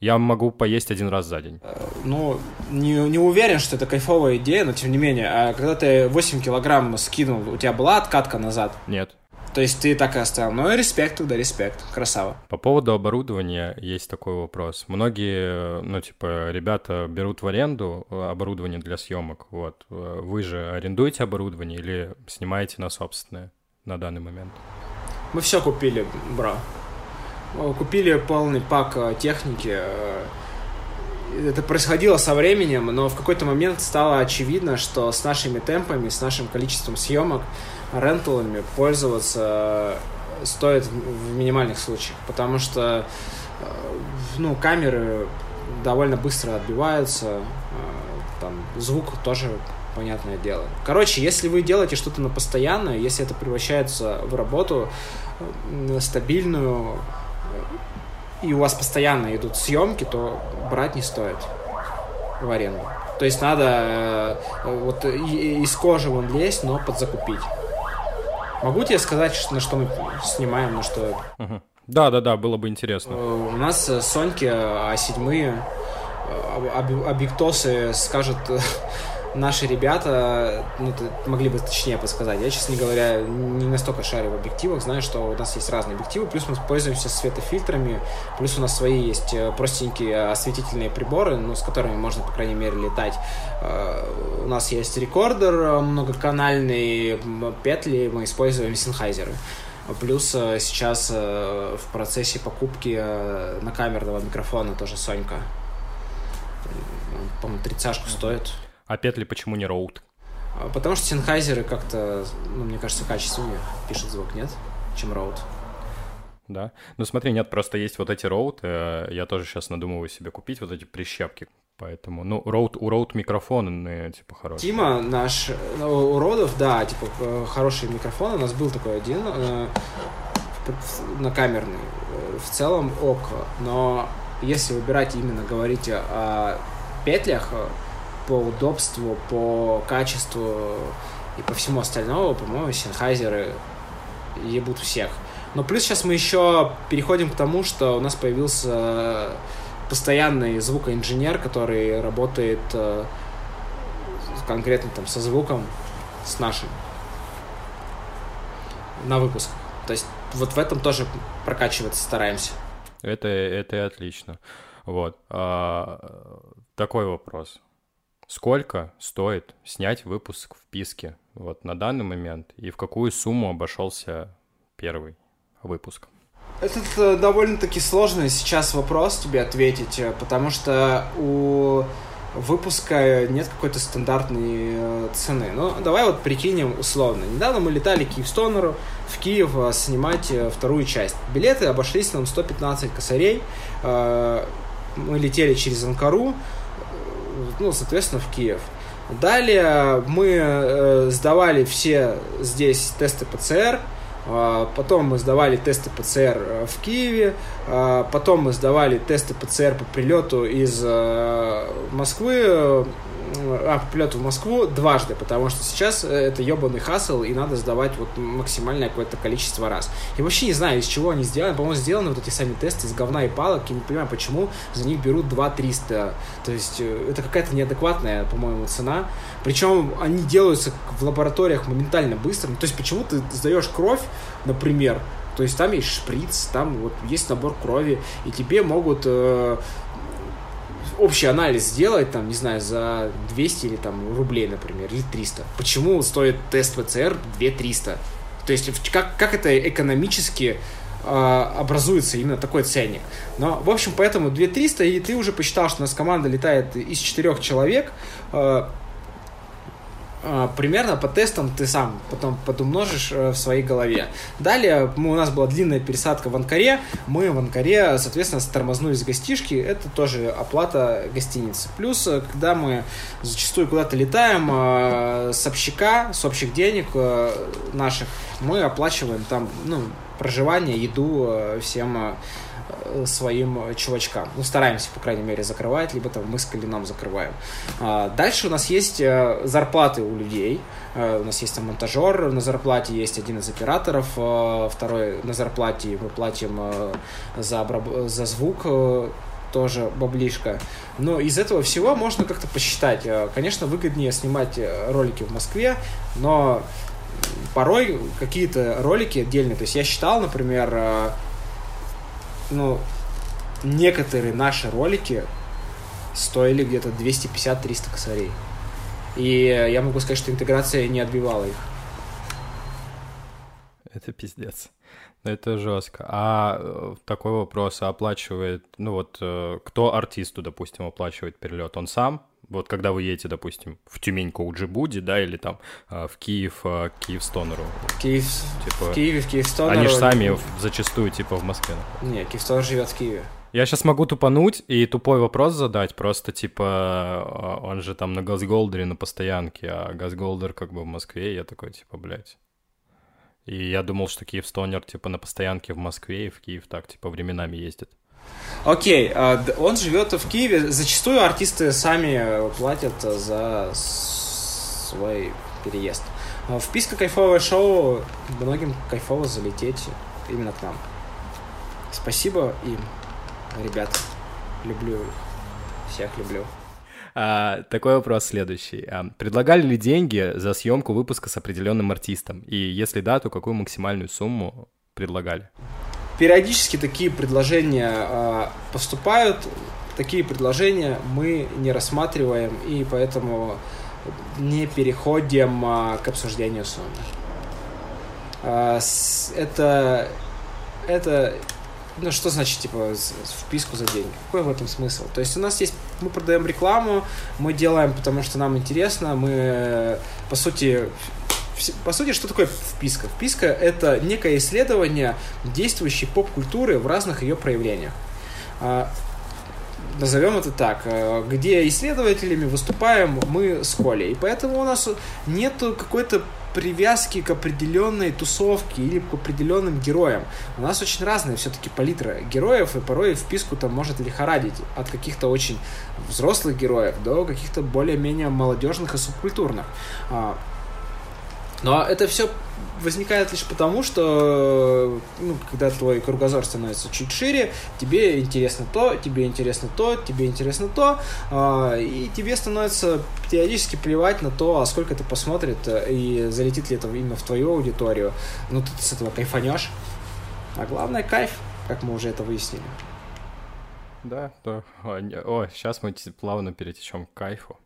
Я могу поесть один раз за день. Ну, не, не уверен, что это кайфовая идея, но тем не менее. А когда ты 8 килограмм скинул, у тебя была откатка назад? Нет. То есть ты так и оставил. Ну респект тогда, респект. Красава. По поводу оборудования есть такой вопрос. Многие, ну, типа, ребята берут в аренду оборудование для съемок. Вот. Вы же арендуете оборудование или снимаете на собственное на данный момент? Мы все купили, бро. Э, купили полный пак э, техники. Э, это происходило со временем, но в какой-то момент стало очевидно, что с нашими темпами, с нашим количеством съемок, ренталами пользоваться стоит в минимальных случаях, потому что ну, камеры довольно быстро отбиваются, там звук тоже понятное дело. Короче, если вы делаете что-то на постоянное, если это превращается в работу стабильную, и у вас постоянно идут съемки, то брать не стоит в аренду. То есть надо э, вот из кожи вон лезть, но подзакупить. Могу тебе сказать, на что мы снимаем, на что... Угу. Да, да, да, было бы интересно. Э, у нас Соньки А7, э, объектосы скажут наши ребята ну, могли бы точнее подсказать. Я, честно говоря, не настолько шарю в объективах, знаю, что у нас есть разные объективы, плюс мы пользуемся светофильтрами, плюс у нас свои есть э, простенькие осветительные приборы, ну, с которыми можно, по крайней мере, летать. Э, у нас есть рекордер э, многоканальный, петли, мы используем синхайзеры. Плюс сейчас в процессе покупки накамерного микрофона тоже Сонька. По-моему, тридцашку стоит. А петли почему не роут? А, потому что синхайзеры как-то, ну, мне кажется, качественнее пишет звук, нет? Чем роут. Да. Ну смотри, нет, просто есть вот эти роут. Э, я тоже сейчас надумываю себе купить вот эти прищепки. Поэтому, ну, роут, у роут микрофоны, типа, хорошие. Тима наш, ну, у родов, да, типа, э, хороший микрофон. У нас был такой один на камерный. В целом ок. Но если выбирать именно, говорить о петлях, по удобству, по качеству и по всему остальному, по-моему, Синхайзеры ебут всех. Но плюс сейчас мы еще переходим к тому, что у нас появился постоянный звукоинженер, который работает э, конкретно там со звуком, с нашим на выпуск. То есть вот в этом тоже прокачиваться стараемся. Это, это отлично. Вот. А, такой вопрос. Сколько стоит снять выпуск в Писке вот на данный момент и в какую сумму обошелся первый выпуск? Это э, довольно-таки сложный сейчас вопрос тебе ответить, э, потому что у выпуска нет какой-то стандартной э, цены. Ну, давай вот прикинем условно. Недавно мы летали Киевстонеру в Киев снимать вторую часть. Билеты обошлись нам 115 косарей. Мы летели через Анкару, ну, соответственно, в Киев. Далее мы э, сдавали все здесь тесты ПЦР, а, Потом мы сдавали тесты ПЦР э, в Киеве. А, потом мы сдавали тесты ПЦР по прилету из э, Москвы а, по прилету в Москву дважды, потому что сейчас это ебаный хасл, и надо сдавать вот максимальное какое-то количество раз. Я вообще не знаю, из чего они сделаны. По-моему, сделаны вот эти сами тесты из говна и палок. Я не понимаю, почему за них берут 2-300. То есть э, это какая-то неадекватная, по-моему, цена. Причем они делаются в лабораториях моментально быстро. То есть почему ты сдаешь кровь, например, то есть там есть шприц, там вот есть набор крови, и тебе могут э, общий анализ сделать, там, не знаю, за 200 или там рублей, например, или 300. Почему стоит тест ПЦР 2300? То есть как, как это экономически э, образуется именно такой ценник. Но, в общем, поэтому 2300, и ты уже посчитал, что у нас команда летает из четырех человек, э, примерно по тестам ты сам потом подумножишь э, в своей голове. Далее мы, у нас была длинная пересадка в Анкаре. Мы в Анкаре, соответственно, тормознулись в гостишки. Это тоже оплата гостиницы. Плюс, э, когда мы зачастую куда-то летаем э, с общака, с общих денег наших, мы оплачиваем там ну, проживание, еду всем своим чувачкам. Ну, стараемся, по крайней мере, закрывать, либо там мы с Калином закрываем. А, дальше у нас есть э, зарплаты у людей. Э, у нас есть там монтажер на зарплате, есть один из операторов, второй на зарплате мы платим за, обраб... за звук, тоже баблишка. Но из этого всего можно как-то посчитать. Конечно, выгоднее снимать ролики в Москве, но порой какие-то ролики отдельные. То есть я считал, например, ну, некоторые наши ролики стоили где-то 250-300 косарей. И я могу сказать, что интеграция не отбивала их. Это пиздец. Ну, это жестко. А э, такой вопрос, оплачивает, ну вот, э, кто артисту, допустим, оплачивает перелет? Он сам? Вот когда вы едете, допустим, в Тюмень к Уджибуди, да, или там э, в Киев, Киев Стонеру. Киев, типа, в Киеве, в Киев Стонеру. Они же сами зачастую, типа, в Москве. Не, Киев Стонер живет в Киеве. Я сейчас могу тупануть и тупой вопрос задать, просто типа, он же там на Газголдере на постоянке, а Газголдер как бы в Москве, я такой, типа, блядь. И я думал, что Киев Стонер, типа, на постоянке в Москве и в Киев так, типа, временами ездит. Окей, okay, он живет в Киеве. Зачастую артисты сами платят за свой переезд. В Писка кайфовое шоу, многим кайфово залететь именно к нам. Спасибо им, ребят. Люблю их. Всех люблю. А, такой вопрос следующий. А, предлагали ли деньги за съемку выпуска с определенным артистом? И если да, то какую максимальную сумму предлагали? Периодически такие предложения а, поступают. Такие предложения мы не рассматриваем, и поэтому не переходим а, к обсуждению суммы. А, с, это, это ну, что значит, типа, вписку за деньги? Какой в этом смысл? То есть у нас есть, мы продаем рекламу, мы делаем, потому что нам интересно, мы, по сути, по сути, что такое вписка? Вписка — это некое исследование действующей поп-культуры в разных ее проявлениях. А, назовем это так, э, где исследователями выступаем мы с Колей. И поэтому у нас нет какой-то привязки к определенной тусовке или к определенным героям. У нас очень разная все-таки палитра героев, и порой вписку там может лихорадить от каких-то очень взрослых героев до каких-то более-менее молодежных и субкультурных. А, Но это все возникает лишь потому, что ну, когда твой кругозор становится чуть шире, тебе интересно то, тебе интересно то, тебе интересно то, э, и тебе становится теоретически плевать на то, а сколько ты посмотрит и залетит ли это именно в твою аудиторию. Ну, ты с этого кайфанешь. А главное, кайф, как мы уже это выяснили. Да, то... О, сейчас мы плавно перетечем к кайфу.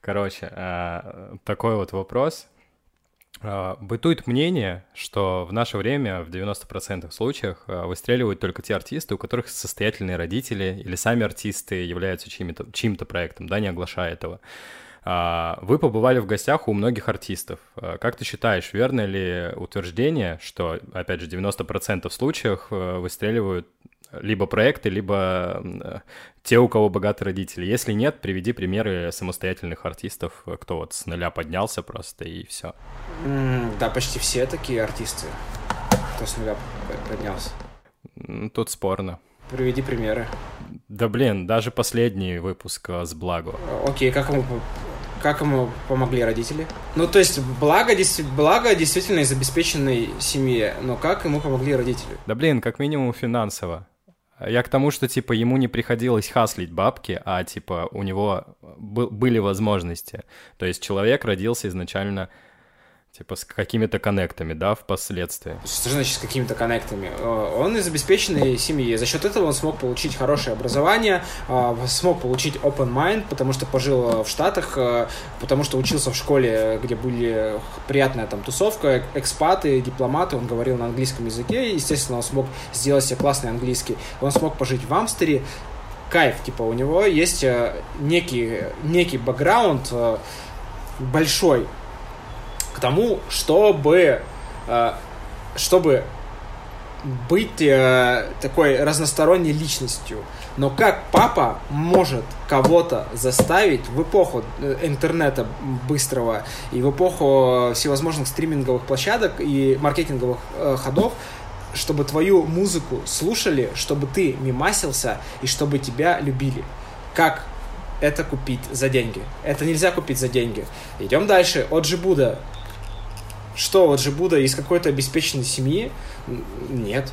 Короче, э, такой вот вопрос. Э, бытует мнение, что в наше время в 90% случаях э, выстреливают только те артисты, у которых состоятельные родители или сами артисты являются чьим-то, чьим-то проектом, да, не оглашая этого. Вы побывали в гостях у многих артистов. Как ты считаешь, верно ли утверждение, что, опять же, 90% случаев выстреливают либо проекты, либо э, те, у кого богатые родители. Если нет, приведи примеры самостоятельных артистов, кто вот с нуля поднялся просто и все. Mm, да, почти все такие артисты, кто с нуля поднялся. Тут спорно. Приведи примеры. Да блин, даже последний выпуск с Благо. Окей, как ему как ему помогли родители? Ну, то есть, благо, благо действительно из обеспеченной семьи, но как ему помогли родители? Да блин, как минимум финансово. Я к тому, что, типа, ему не приходилось хаслить бабки, а, типа, у него были возможности. То есть человек родился изначально Типа с какими-то коннектами, да, впоследствии. Что значит с какими-то коннектами? Э, он из обеспеченной семьи. За счет этого он смог получить хорошее образование, э, смог получить open mind, потому что пожил в Штатах, э, потому что учился в школе, где были приятная там тусовка, экспаты, дипломаты, он говорил на английском языке, естественно, он смог сделать себе классный английский. Он смог пожить в Амстере, кайф, типа, у него есть некий, некий бэкграунд большой, к тому, чтобы, э, чтобы быть э, такой разносторонней личностью. Но как папа может кого-то заставить в эпоху э, интернета быстрого и в эпоху всевозможных стриминговых площадок и маркетинговых ходов, чтобы твою музыку слушали, чтобы ты мимасился и чтобы тебя любили? Как это купить за деньги? Это нельзя купить за деньги. Идем дальше. От Джибуда что, вот же Будда из какой-то обеспеченной семьи? Нет.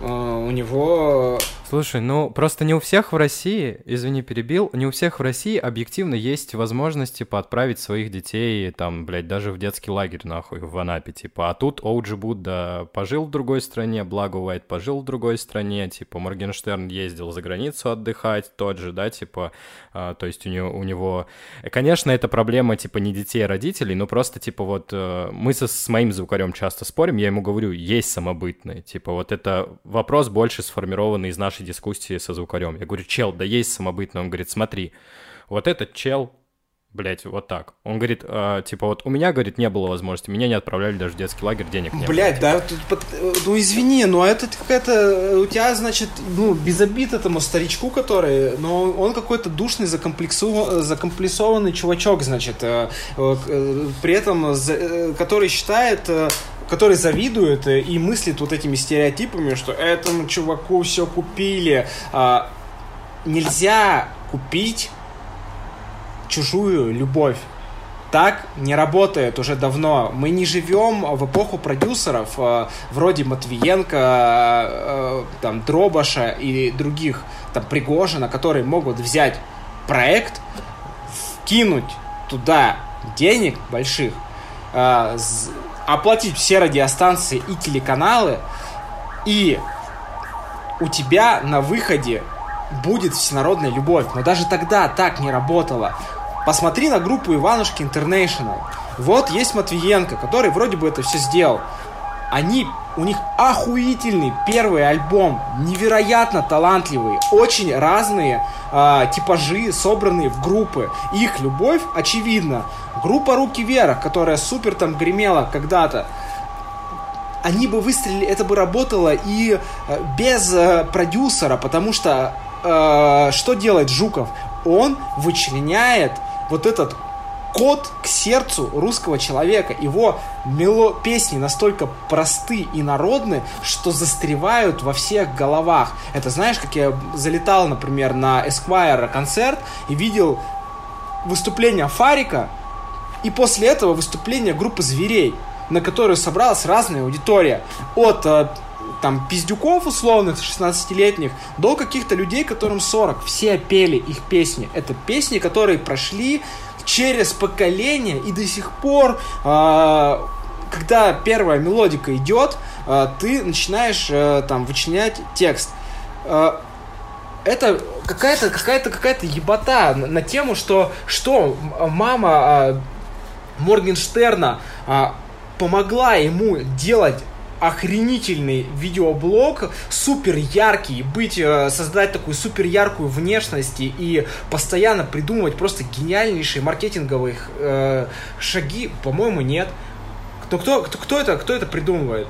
А, у него Слушай, ну просто не у всех в России, извини, перебил, не у всех в России объективно есть возможность, типа, отправить своих детей, там, блядь, даже в детский лагерь, нахуй, в Анапе, типа, а тут Оуджи Будда пожил в другой стране, Благо Уайт пожил в другой стране, типа, Моргенштерн ездил за границу отдыхать, тот же, да, типа, а, то есть у него, у него... Конечно, это проблема, типа, не детей, а родителей, но просто, типа, вот э, мы со, с моим звукарем часто спорим, я ему говорю, есть самобытные, типа, вот это вопрос больше сформированный из нашей нашей дискуссии со звукарем. Я говорю, чел, да есть самобытный. Он говорит, смотри, вот этот чел, блять, вот так. Он говорит, э, типа, вот у меня, говорит, не было возможности, меня не отправляли даже в детский лагерь, денег не Блять, да, тут, ну извини, но это какая-то, у тебя, значит, ну, без обид этому старичку, который, но он какой-то душный, закомплексу, закомплексованный чувачок, значит, э, э, при этом, э, который считает э, который завидует и мыслит вот этими стереотипами, что этому чуваку все купили. А, нельзя купить чужую любовь. Так не работает уже давно. Мы не живем в эпоху продюсеров э, вроде Матвиенко, э, там, Дробаша и других, там, Пригожина, которые могут взять проект, вкинуть туда денег больших, э, оплатить все радиостанции и телеканалы, и у тебя на выходе будет всенародная любовь. Но даже тогда так не работало. Посмотри на группу Иванушки International. Вот есть Матвиенко, который вроде бы это все сделал. Они, у них охуительный первый альбом, невероятно талантливые, очень разные э, типажи, собранные в группы. Их любовь очевидна. Группа Руки Вверх, которая супер там гремела когда-то, они бы выстрелили, это бы работало и э, без э, продюсера, потому что э, что делает Жуков? Он вычленяет вот этот код к сердцу русского человека. Его мело песни настолько просты и народны, что застревают во всех головах. Это знаешь, как я залетал, например, на Esquire концерт и видел выступление Фарика, и после этого выступление группы зверей. на которую собралась разная аудитория. От э, там пиздюков условных 16-летних до каких-то людей, которым 40. Все пели их песни. Это песни, которые прошли через поколение и до сих пор, э, когда первая мелодика идет, э, ты начинаешь э, там вычленять текст. Э, это какая-то какая-то какая-то ебота на, тему, что что мама а, Моргенштерна а, помогла ему делать охренительный видеоблог, супер яркий, быть, э, создать такую супер яркую внешность и постоянно придумывать просто гениальнейшие маркетинговые э, шаги, по-моему, нет. Кто, кто, кто, кто это, кто это придумывает?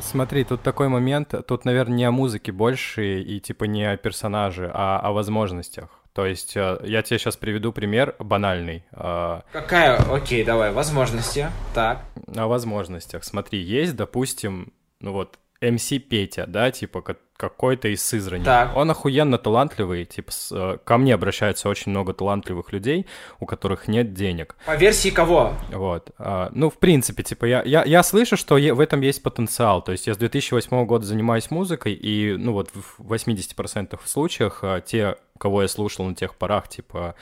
Смотри, тут такой момент, тут, наверное, не о музыке больше и типа не о персонаже, а о возможностях. То есть э, я тебе сейчас приведу пример банальный. Э, Какая? Окей, давай, возможности. Так. О возможностях. Смотри, есть, допустим, ну вот, МС Петя, да, типа какой-то из Сызрани. Так. Он охуенно талантливый, типа с, э, ко мне обращается очень много талантливых людей, у которых нет денег. По версии кого? Вот. А, ну, в принципе, типа я, я, я слышу, что в этом есть потенциал. То есть я с 2008 года занимаюсь музыкой, и, ну вот, в 80% случаях а, те, кого я слушал на тех порах, типа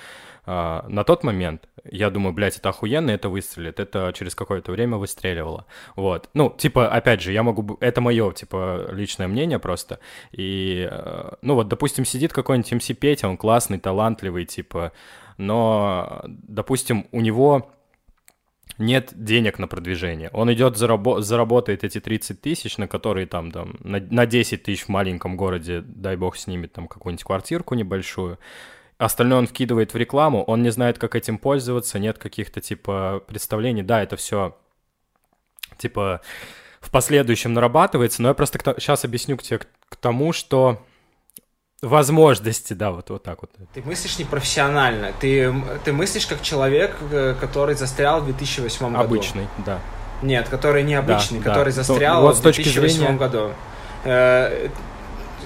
а, на тот момент я думаю, блядь, это охуенно, это выстрелит, это через какое-то время выстреливало. Вот. Ну, типа, опять же, я могу... Это мое, типа, личное мнение просто. И, э, ну вот, допустим, сидит какой-нибудь МС Петя, он классный, талантливый, типа, но, допустим, у него нет денег на продвижение. Он идет, зарабо- заработает эти 30 тысяч, на которые там, там на, на 10 тысяч в маленьком городе, дай бог, снимет там какую-нибудь квартирку небольшую. Остальное он вкидывает в рекламу, он не знает, как этим пользоваться, нет каких-то, типа, представлений. Да, это все, типа, в последующем нарабатывается, но я просто к, сейчас объясню к тебе к, тому, что возможности, да, вот, вот так вот. Ты мыслишь непрофессионально, ты, ты мыслишь как человек, э, который застрял в 2008 году. Обычный, да. Нет, который необычный, да, который да. застрял ну, вот в 2008 зрения... году. Э,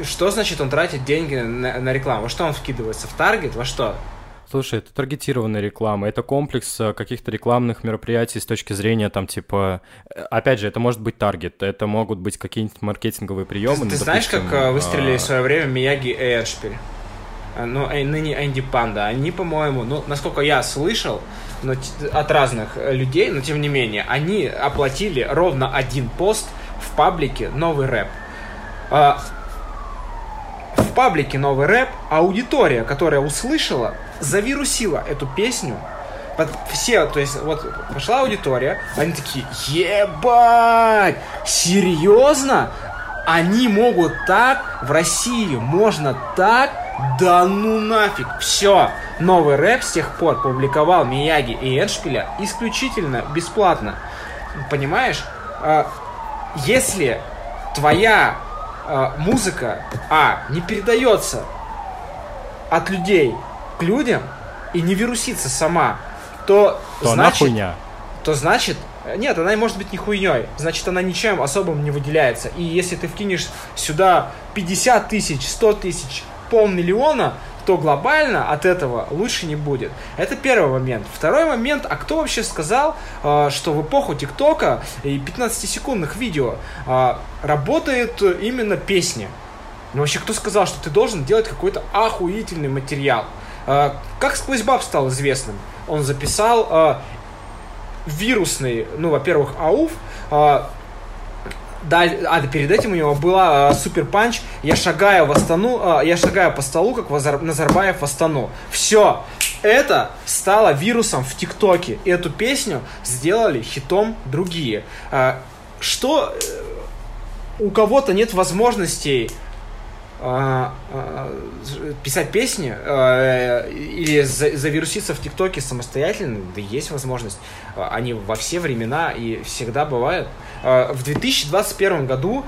что значит он тратит деньги на, на рекламу? Во что он вкидывается? В таргет? Во что? Слушай, это таргетированная реклама, это комплекс э, каких-то рекламных мероприятий с точки зрения там типа, э, опять же, это может быть таргет, это могут быть какие-нибудь маркетинговые приемы. Ты, ну, ты знаешь, как э, выстрелили а... в свое время Мияги и Эшпиль? Ну, ныне Энди Панда, они, по-моему, ну, насколько я слышал, но, от разных людей, но тем не менее, они оплатили ровно один пост в паблике «Новый рэп». В паблике «Новый рэп» аудитория, которая услышала, завирусила эту песню. Все, то есть, вот пошла аудитория, они такие, ебать, серьезно? Они могут так, в России можно так, да ну нафиг, все. Новый рэп с тех пор публиковал Мияги и Эншпиля исключительно бесплатно. Понимаешь? А, если твоя а, музыка, а, не передается от людей к людям и не вирусится сама, то, то значит... Она хуйня. То значит... Нет, она может быть не хуйней. Значит, она ничем особым не выделяется. И если ты вкинешь сюда 50 тысяч, 100 тысяч, полмиллиона, то глобально от этого лучше не будет. Это первый момент. Второй момент, а кто вообще сказал, а, что в эпоху ТикТока и 15-секундных видео а, работает именно песня? Ну вообще, кто сказал, что ты должен делать какой-то охуительный материал? А, как «Сквозь баб» стал известным? Он записал вирусный, ну, во-первых, ауф, да, а перед этим у него была э, супер панч. Я шагаю в Астану, э, я шагаю по столу, как Вазар, Назарбаев в Астану. Все. Это стало вирусом в ТикТоке. Эту песню сделали хитом другие. Э, что э, у кого-то нет возможностей а, а, писать песни а, или завируситься в ТикТоке самостоятельно, да есть возможность. Они во все времена и всегда бывают. В 2021 году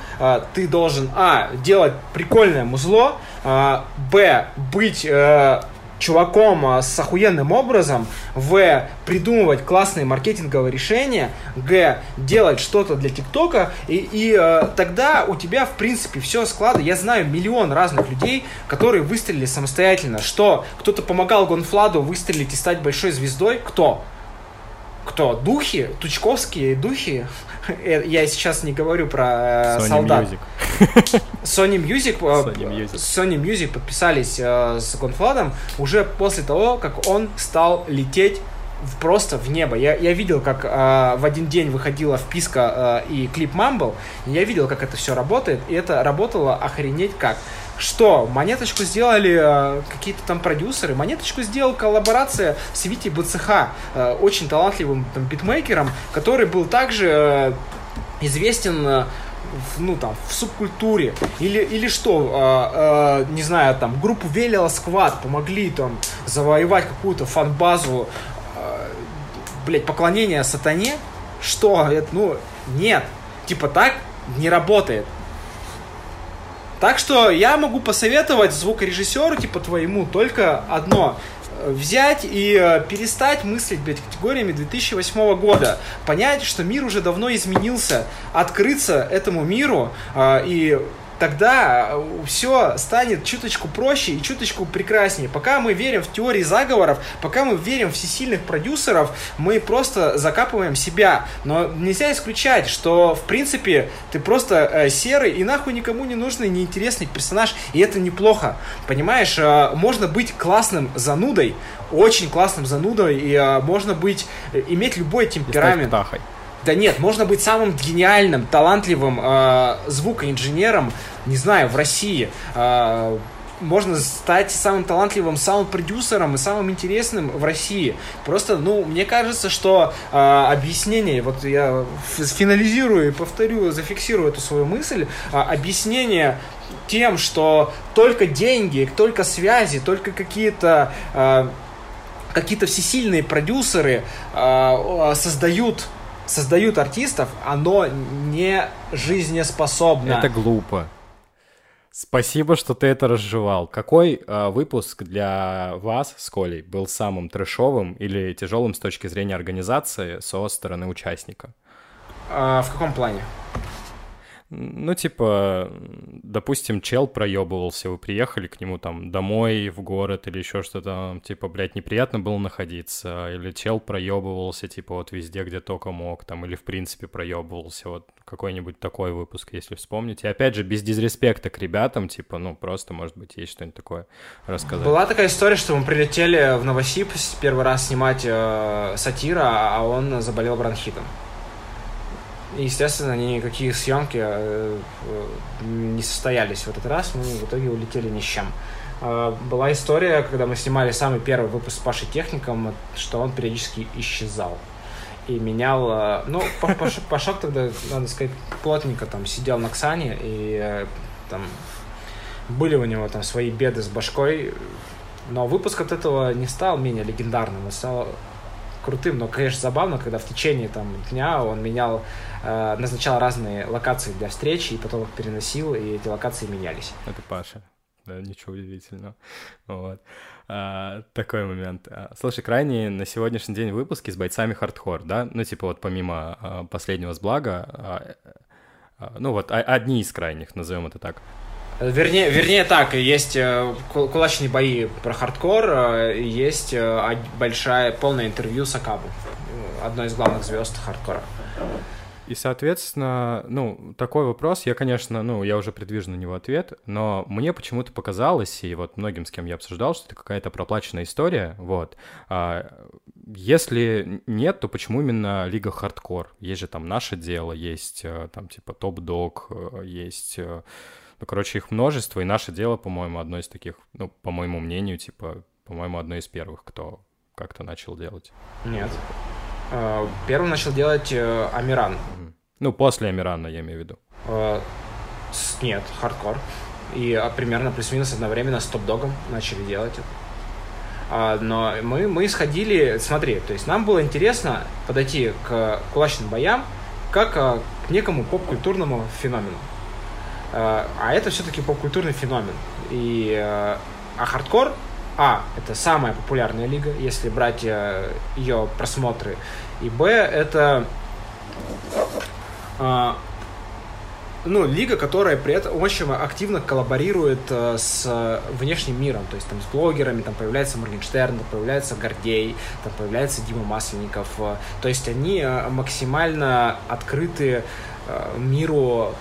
ты должен, а, делать прикольное музло, б, быть э, чуваком а, с охуенным образом, в, придумывать классные маркетинговые решения, г, делать что-то для ТикТока, и, и э, тогда у тебя, в принципе, все склады. Я знаю миллион разных людей, которые выстрелили самостоятельно. Что? Кто-то помогал Гонфладу выстрелить и стать большой звездой? Кто? кто? Духи? Тучковские духи? Э, я сейчас не говорю про Sony солдат. Music. Sony Music, э, Sony Music. Sony Music подписались э, с Гонфладом уже после того, как он стал лететь в- просто в небо. Я, я видел, как э, в один день выходила вписка э, и клип и я видел, как это все работает, и это работало охренеть как. Что, монеточку сделали э, какие-то там продюсеры, монеточку сделал коллаборация с Вити БЦХ, э, очень талантливым там битмейкером, который был также э, известен э, в, ну там в субкультуре. Или или что э, э, не знаю там группу Велио Сквад помогли там завоевать какую-то фан-базу э, блять поклонение сатане? Что? Это ну нет. Типа так не работает. Так что я могу посоветовать звукорежиссеру, типа твоему, только одно. Взять и э, перестать мыслить, блядь, категориями 2008 года. Понять, что мир уже давно изменился. Открыться этому миру э, и тогда все станет чуточку проще и чуточку прекраснее. Пока мы верим в теории заговоров, пока мы верим в всесильных продюсеров, мы просто закапываем себя. Но нельзя исключать, что, в принципе, ты просто э, серый и нахуй никому не нужный, неинтересный персонаж, и это неплохо. Понимаешь, э, можно быть классным занудой, очень классным занудой, и э, можно быть, э, иметь любой И стать темперамент. птахой. Да нет, можно быть самым гениальным, талантливым э, звукоинженером, не знаю, в России. Э, можно стать самым талантливым саунд-продюсером и самым интересным в России. Просто, ну, мне кажется, что э, объяснение, вот я финализирую и повторю, зафиксирую эту свою мысль, э, объяснение тем, что только деньги, только связи, только какие-то э, какие-то всесильные продюсеры э, создают создают артистов, оно не жизнеспособно. Это глупо. Спасибо, что ты это разжевал. Какой э, выпуск для вас с Колей был самым трэшовым или тяжелым с точки зрения организации со стороны участника? А, в каком плане? Ну, типа, допустим, чел проебывался, вы приехали к нему там домой, в город или еще что-то, типа, блядь, неприятно было находиться, или чел проебывался, типа, вот везде, где только мог, там, или в принципе проебывался, вот какой-нибудь такой выпуск, если вспомнить. И опять же, без дизреспекта к ребятам, типа, ну, просто, может быть, есть что-нибудь такое рассказать. Была такая история, что мы прилетели в Новосиб первый раз снимать э, сатира, а он заболел бронхитом. Естественно, никакие съемки э, э, не состоялись в этот раз. Мы в итоге улетели ни с чем. Э, Была история, когда мы снимали самый первый выпуск с Пашей Техником, что он периодически исчезал. И менял... Ну, Па- Паш- Пашок тогда, надо сказать, плотненько там сидел на Ксане, и там были у него там свои беды с башкой, но выпуск от этого не стал менее легендарным, он стал крутым, но, конечно, забавно, когда в течение там дня он менял, э, назначал разные локации для встречи, и потом их переносил, и эти локации менялись. Это Паша. Да, ничего удивительного. Вот. А, такой момент. А, Слушай, крайние на сегодняшний день выпуски с бойцами хардкор, да? Ну, типа вот помимо а, последнего с Блага, а, а, ну вот а- одни из крайних, назовем это так. Вернее, вернее так, есть э, ку- кулачные бои про хардкор, э, есть э, большая, полное интервью с Акабу, одной из главных звезд хардкора. И, соответственно, ну, такой вопрос, я, конечно, ну, я уже предвижу на него ответ, но мне почему-то показалось, и вот многим, с кем я обсуждал, что это какая-то проплаченная история, вот. А, если нет, то почему именно Лига Хардкор? Есть же там наше дело, есть там типа Топ-Дог, есть... Ну, короче, их множество, и наше дело, по-моему, одно из таких, ну, по моему мнению, типа, по-моему, одно из первых, кто как-то начал делать. Нет. Э, Первым начал делать э, Амиран. Ну, после Амирана, я имею в виду. Э, Нет, хардкор. И а, примерно плюс-минус одновременно с топ-догом начали делать это. А, Но мы, мы сходили, смотри, то есть нам было интересно подойти к кулачным боям как а, к некому поп-культурному феномену. А а это все-таки поп-культурный феномен. И, э, а хардкор, а, это самая популярная лига, если брать э, ее просмотры. И б, это ну, лига, которая при этом очень активно коллаборирует э, с внешним миром, то есть там с блогерами, там появляется Моргенштерн, там появляется Гордей, там появляется Дима Масленников, э, то есть они э, максимально открыты э, миру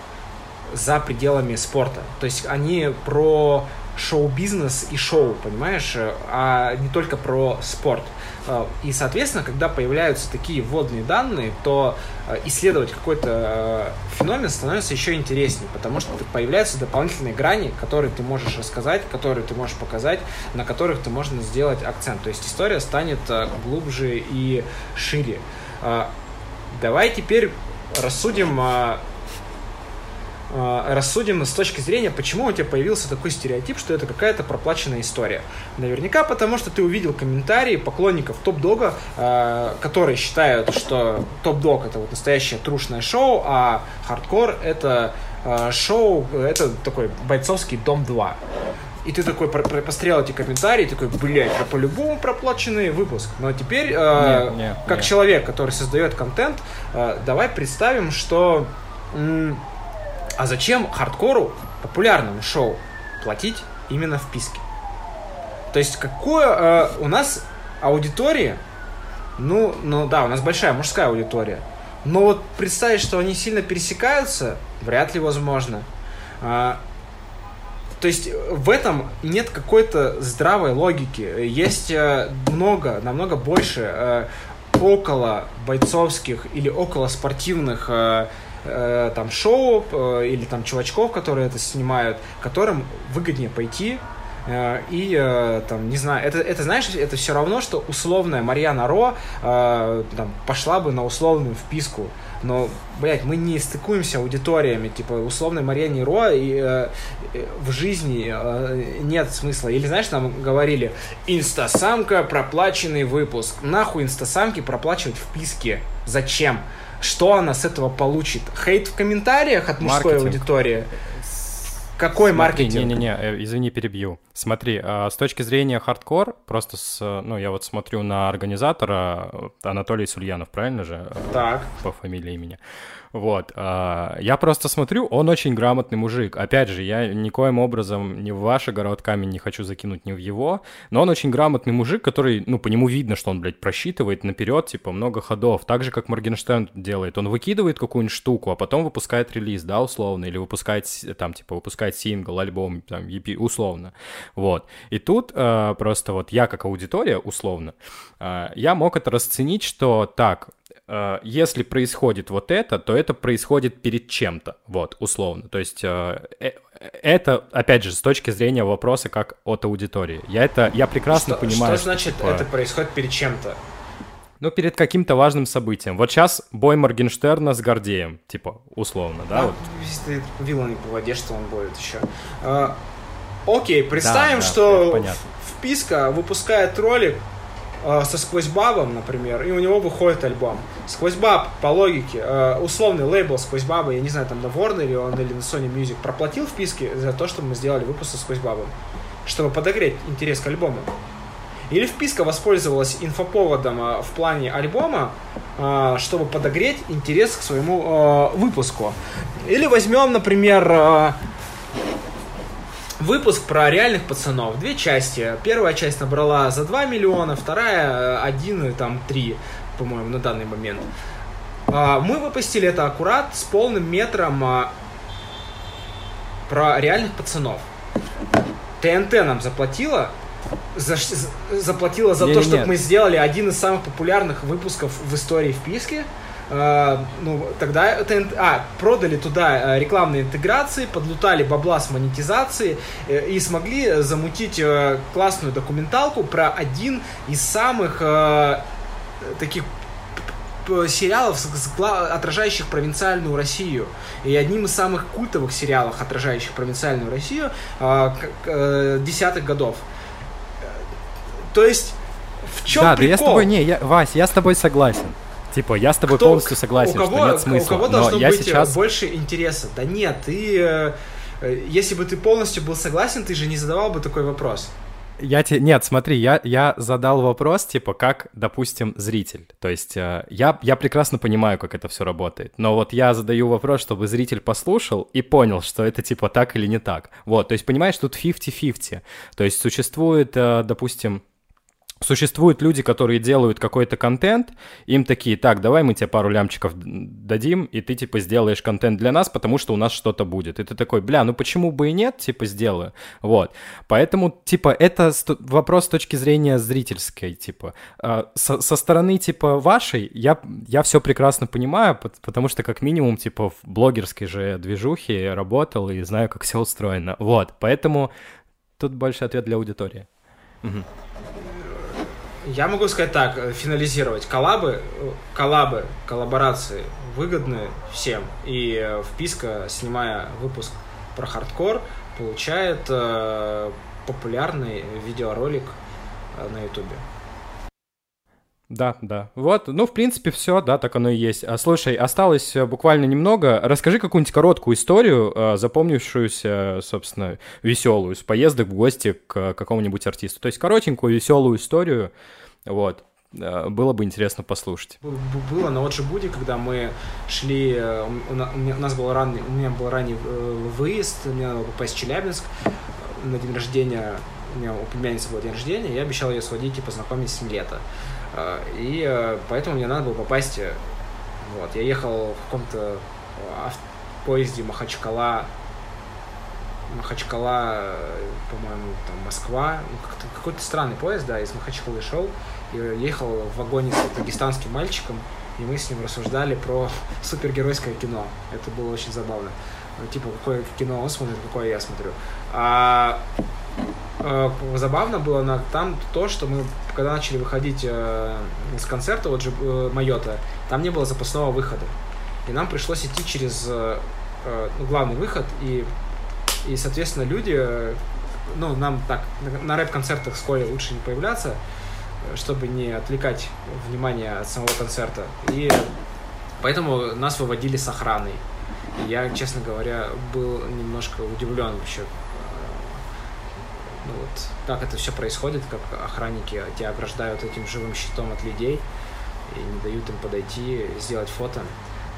за пределами спорта, то есть они про шоу-бизнес и шоу, понимаешь, а не только про спорт. Э, и, соответственно, когда появляются такие вводные данные, то э, исследовать какой-то э, феномен становится еще интереснее, потому что появляются дополнительные грани, которые ты можешь рассказать, которые ты можешь показать, на которых ты можешь сделать акцент. То есть история станет глубже и шире. Давай теперь рассудим Э, рассудим с точки зрения, почему у тебя появился такой стереотип, что это какая-то проплаченная история. Наверняка потому, что ты увидел комментарии поклонников Топ-Дога, э, которые считают, что Топ-Дог это вот настоящее трушное шоу, а хардкор это э, шоу, это такой бойцовский Дом 2. И ты такой посмотрел эти комментарии, такой, блядь, это по-любому проплаченный выпуск. Но теперь, э, нет, нет, как нет. человек, который создает контент, э, давай представим, что... А зачем хардкору, популярному шоу, платить именно вписки? То есть какое э, у нас аудитория, ну, ну да, у нас большая мужская аудитория, но вот представить, что они сильно пересекаются, вряд ли возможно. А, то есть в этом нет какой-то здравой логики. Есть э, много, намного больше э, около бойцовских или около спортивных э, э, там шоу э, или там чувачков, которые это снимают, которым выгоднее пойти э, и э, там, не знаю, это, это, знаешь, это все равно, что условная Марьяна Ро э, там, пошла бы на условную вписку. Но, блядь, мы не стыкуемся аудиториями, типа, условной Марьяне Ро и, э, в жизни э, нет смысла. Или, знаешь, нам говорили, инстасамка, проплаченный выпуск. Нахуй инстасамки проплачивать вписки? Зачем? Что она с этого получит? Хейт в комментариях от мужской Маркетинг. аудитории? Какой Смотри, маркетинг? Не-не-не, э, извини, перебью. Смотри, а, с точки зрения хардкор, просто с, ну, я вот смотрю на организатора э, Анатолий Сульянов, правильно же? Так. По фамилии имени. Вот. А, я просто смотрю, он очень грамотный мужик. Опять же, я никоим образом ни в ваш огород камень не хочу закинуть, ни в его, но он очень грамотный мужик, который, ну, по нему видно, что он, блядь, просчитывает наперед, типа, много ходов. Так же, как Моргенштерн делает. Он выкидывает какую-нибудь штуку, а потом выпускает релиз, да, условно, или выпускает, там, типа, выпускает сингл, альбом, там, EP, условно. Вот. И тут э, просто вот я, как аудитория, условно, э, я мог это расценить, что так, Э, если происходит вот это, то это происходит перед чем-то, вот, условно. То есть э, э, это, опять же, с точки зрения вопроса как от аудитории. Я это, я прекрасно что, понимаю. Что значит типа... это происходит перед чем-то? Ну, перед каким-то важным событием. Вот сейчас бой Моргенштерна с Гордеем, типа, условно, да? А, вот. Ты вилла не по воде, что он будет еще. А, окей, представим, да, да, что вписка выпускает ролик, э, со Сквозь Бабом, например, и у него выходит альбом. Сквозь Баб, по логике, э, условный лейбл Сквозь Баба, я не знаю, там на Warner или он или на Sony Music, проплатил вписки за то, что мы сделали выпуск со Сквозь Бабом, чтобы подогреть интерес к альбому. Или вписка воспользовалась инфоповодом э, в плане альбома, чтобы подогреть интерес к своему выпуску. Или возьмем, например, Выпуск про реальных пацанов. Две части. Первая часть набрала за 2 миллиона, вторая 1, там 3, по-моему, на данный момент. А, мы выпустили это аккурат с полным метром а, про реальных пацанов. ТНТ нам заплатила за, заплатила за не, то, чтобы мы сделали один из самых популярных выпусков в истории вписки. Uh, ну, тогда ТНТ, а, продали туда э, рекламные интеграции, подлутали бабла с монетизации э, и смогли замутить э, классную документалку про один из самых э, таких сериалов, отражающих провинциальную Россию. И одним из самых культовых сериалов, отражающих провинциальную Россию, десятых годов. То есть, в чем да, прикол? Да, я с тобой, не, я, Вась, я с тобой согласен. Типа, я с тобой Кто, полностью согласен, у кого, что нет смысла. У кого должно но я быть сейчас... больше интереса? Да нет, ты... Э, если бы ты полностью был согласен, ты же не задавал бы такой вопрос. Я тебе... Нет, смотри, я, я задал вопрос, типа, как, допустим, зритель. То есть э, я, я прекрасно понимаю, как это все работает. Но вот я задаю вопрос, чтобы зритель послушал и понял, что это, типа, так или не так. Вот, то есть, понимаешь, тут 50-50. То есть существует, э, допустим, Существуют люди, которые делают какой-то контент, им такие, так, давай мы тебе пару лямчиков дадим, и ты, типа, сделаешь контент для нас, потому что у нас что-то будет. И ты такой, бля, ну почему бы и нет, типа, сделаю. Вот. Поэтому, типа, это вопрос с точки зрения зрительской, типа. А, со, со стороны, типа, вашей, я, я все прекрасно понимаю, потому что, как минимум, типа, в блогерской же движухе работал и знаю, как все устроено. Вот. Поэтому тут больше ответ для аудитории. Угу. Я могу сказать так, э, финализировать. Коллабы, э, коллабы, коллаборации выгодны всем. И э, вписка, снимая выпуск про хардкор, получает э, популярный видеоролик на ютубе. Да, да. Вот, ну, в принципе, все, да, так оно и есть. А, слушай, осталось буквально немного. Расскажи какую-нибудь короткую историю, запомнившуюся, собственно, веселую, с поездок в гости к какому-нибудь артисту. То есть коротенькую, веселую историю, вот. Э, было бы интересно послушать. Было на Оджибуде, когда мы шли, э, у нас был ранний, у меня был ранний э, выезд, мне надо было попасть в Челябинск на день рождения, у меня у племянницы был день рождения, я обещал ее сводить и познакомить с ним лето. И поэтому мне надо было попасть, вот, я ехал в каком-то поезде Махачкала, Махачкала, по-моему, там Москва, ну, какой-то странный поезд, да, из Махачкалы шел, и ехал в вагоне с дагестанским мальчиком, и мы с ним рассуждали про супергеройское кино. Это было очень забавно. Типа, какое кино он смотрит, какое я смотрю. А, а забавно было на, там то, что мы, когда начали выходить э, с концерта, вот же э, Майота, там не было запасного выхода. И нам пришлось идти через э, э, ну, главный выход, и, и, соответственно, люди, э, ну, нам так, на, на рэп-концертах вскоре лучше не появляться, чтобы не отвлекать внимание от самого концерта. И поэтому нас выводили с охраной. И я, честно говоря, был немножко удивлен вообще, ну вот, как это все происходит, как охранники тебя ограждают этим живым щитом от людей и не дают им подойти, сделать фото.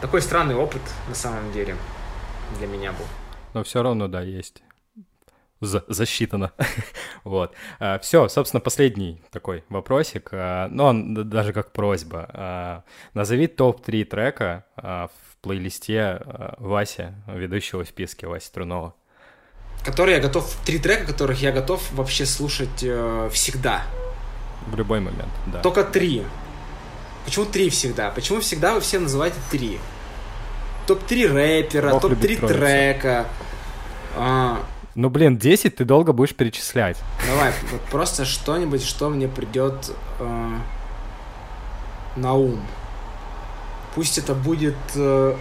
Такой странный опыт на самом деле для меня был. Но все равно, да, есть за засчитано. вот. А, Все, собственно, последний такой вопросик, а, но он даже как просьба. А, назови топ-3 трека в плейлисте Васи, ведущего в списке Васи Трунова. Которые я готов, три трека, которых я готов вообще слушать э, всегда. В любой момент, да. Только три. Почему три всегда? Почему всегда вы все называете три? Топ-3 рэпера, топ-3 трека. А, ну, блин, 10 ты долго будешь перечислять. Давай, вот просто что-нибудь, что мне придет э, на ум. Пусть это будет... Э,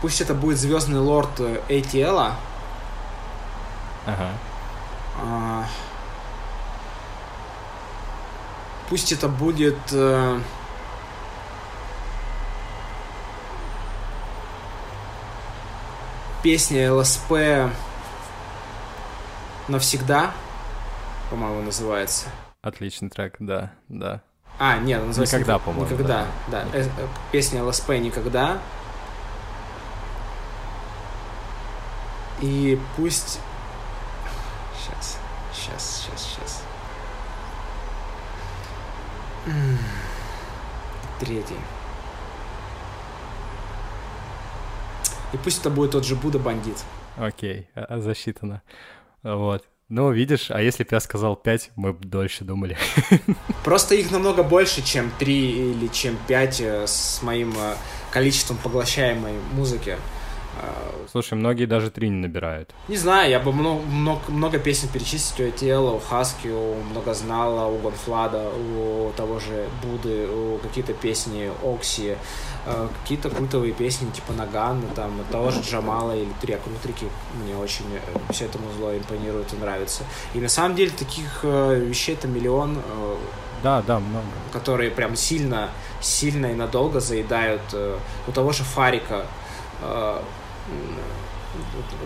пусть это будет Звездный лорд ATL. Ага. Э, пусть это будет... Э, песня ЛСП «Навсегда», по-моему, называется. Отличный трек, да, да. А, нет, называется «Никогда», по-моему. «Никогда», да. да. Э, э, песня ЛСП «Никогда». И пусть... Сейчас, сейчас, сейчас, сейчас. Третий. И пусть это будет тот же Будда бандит. Окей, а, а, засчитано. Вот. Ну, видишь, а если бы я сказал 5, мы бы дольше думали. Просто их намного больше, чем 3 или чем 5 э, с моим э, количеством поглощаемой музыки. Слушай, многие даже три не набирают. Не знаю, я бы много, много, много песен перечислить у Этела, у Хаски, у Многознала, у Гонфлада, у того же Буды, у какие-то песни Окси, э, какие-то культовые песни типа Наган, там, того же Джамала или Три Акрутрики. Мне очень э, все это музло импонирует и нравится. И на самом деле таких э, вещей это миллион. Да, да, много. Которые прям сильно, сильно и надолго заедают. У того же Фарика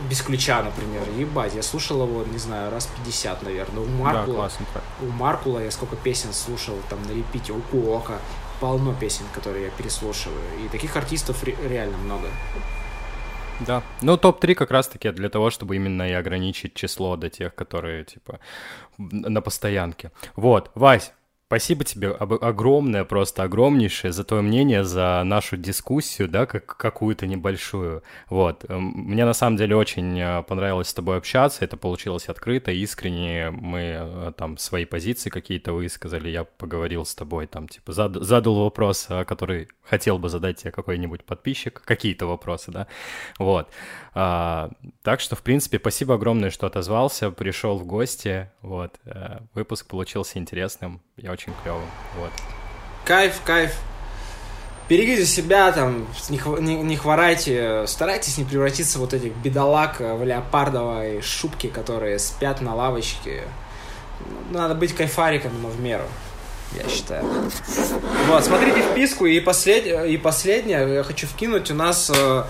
без ключа, например. Ебать, я слушал его, не знаю, раз 50, наверное. У Маркула, да, у Маркула я сколько песен слушал там на репите, у Куока. Полно песен, которые я переслушиваю. И таких артистов реально много. Да. Ну, топ-3 как раз-таки для того, чтобы именно и ограничить число до тех, которые, типа, на постоянке. Вот, Вась, Спасибо тебе огромное, просто огромнейшее за твое мнение, за нашу дискуссию, да, как какую-то небольшую. Вот. Эм, мне на самом деле очень э, понравилось с тобой общаться, это получилось открыто, искренне. Мы э, там свои позиции какие-то высказали, я поговорил с тобой, там, типа, зад, задал вопрос, э, который хотел бы задать тебе какой-нибудь подписчик, какие-то вопросы, да. Вот. А, так что, в принципе, спасибо огромное, что отозвался, пришел в гости. Вот. Выпуск получился интересным. Я очень клево. Вот. Кайф, кайф. Берегите себя, там, не, не, не хворайте, старайтесь не превратиться в вот этих бедолаг в леопардовой шубке, которые спят на лавочке. Надо быть кайфариком, но в меру, я считаю. Вот, смотрите вписку, и, послед... и последнее, я хочу вкинуть, у нас э,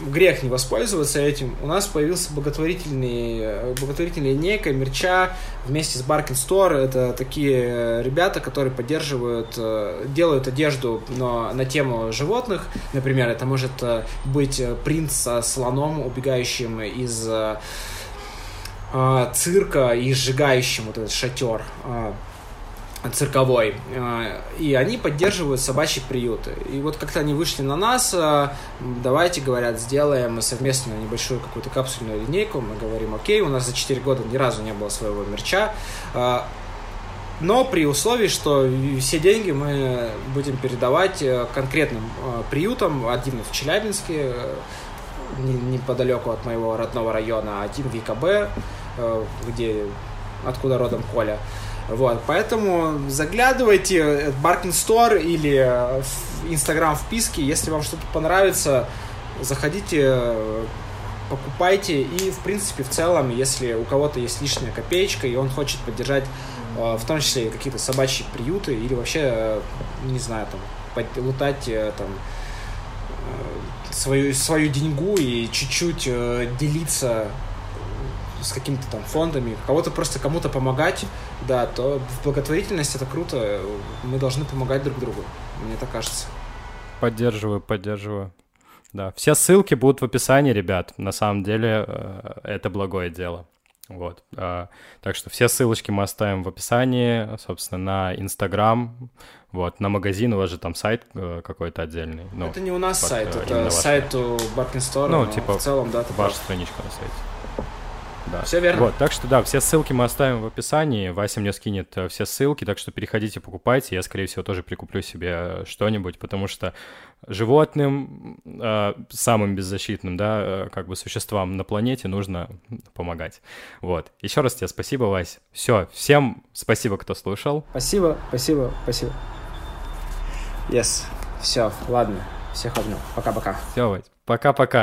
грех не воспользоваться этим. У нас появился благотворительный, благотворительная линейка мерча вместе с Barking Store. Это такие ребята, которые поддерживают, э, делают одежду на, на тему животных. Например, это может э, быть принц со слоном, убегающим из э, цирка и сжигающим вот этот шатер цирковой, э, и они поддерживают собачьи приюты. И вот как-то они вышли на нас, э, давайте, говорят, сделаем совместную небольшую какую-то капсульную линейку, мы говорим, окей, у нас за 4 года ни разу не было своего мерча, э, но при условии, что все деньги мы будем передавать конкретным приютам, один в Челябинске, неподалеку от моего родного района, один в ИКБ, где, откуда родом Коля, вот, поэтому заглядывайте в Barking Store или в Instagram вписки, если вам что-то понравится, заходите, покупайте. И, в принципе, в целом, если у кого-то есть лишняя копеечка и он хочет поддержать э, в том числе какие-то собачьи приюты или вообще, э, не знаю, там, лутать э, там свою, свою деньгу и чуть-чуть делиться с какими-то там фондами, кого-то просто кому-то помогать, да, то в благотворительность это круто. Мы должны помогать друг другу, мне так кажется. Поддерживаю, поддерживаю. Да, все ссылки будут в описании, ребят. На самом деле э, это благое дело. Вот. А, так что все ссылочки мы оставим в описании, собственно, на Инстаграм, вот, на магазин, у вас же там сайт э, какой-то отдельный. Ну, это не у нас под, сайт, это сайт у Barking Store, ну, типа, в целом, да, ваша страничка на сайте. Да. Все верно. Вот, так что да, все ссылки мы оставим в описании. Вася мне скинет э, все ссылки, так что переходите, покупайте. Я, скорее всего, тоже прикуплю себе что-нибудь, потому что животным, э, самым беззащитным, да, э, как бы существам на планете нужно помогать. Вот. Еще раз тебе спасибо, Вась. Все, всем спасибо, кто слушал. Спасибо, спасибо, спасибо. Yes. Все, ладно. Всех обнял. Пока-пока. Все, Вась. Пока-пока.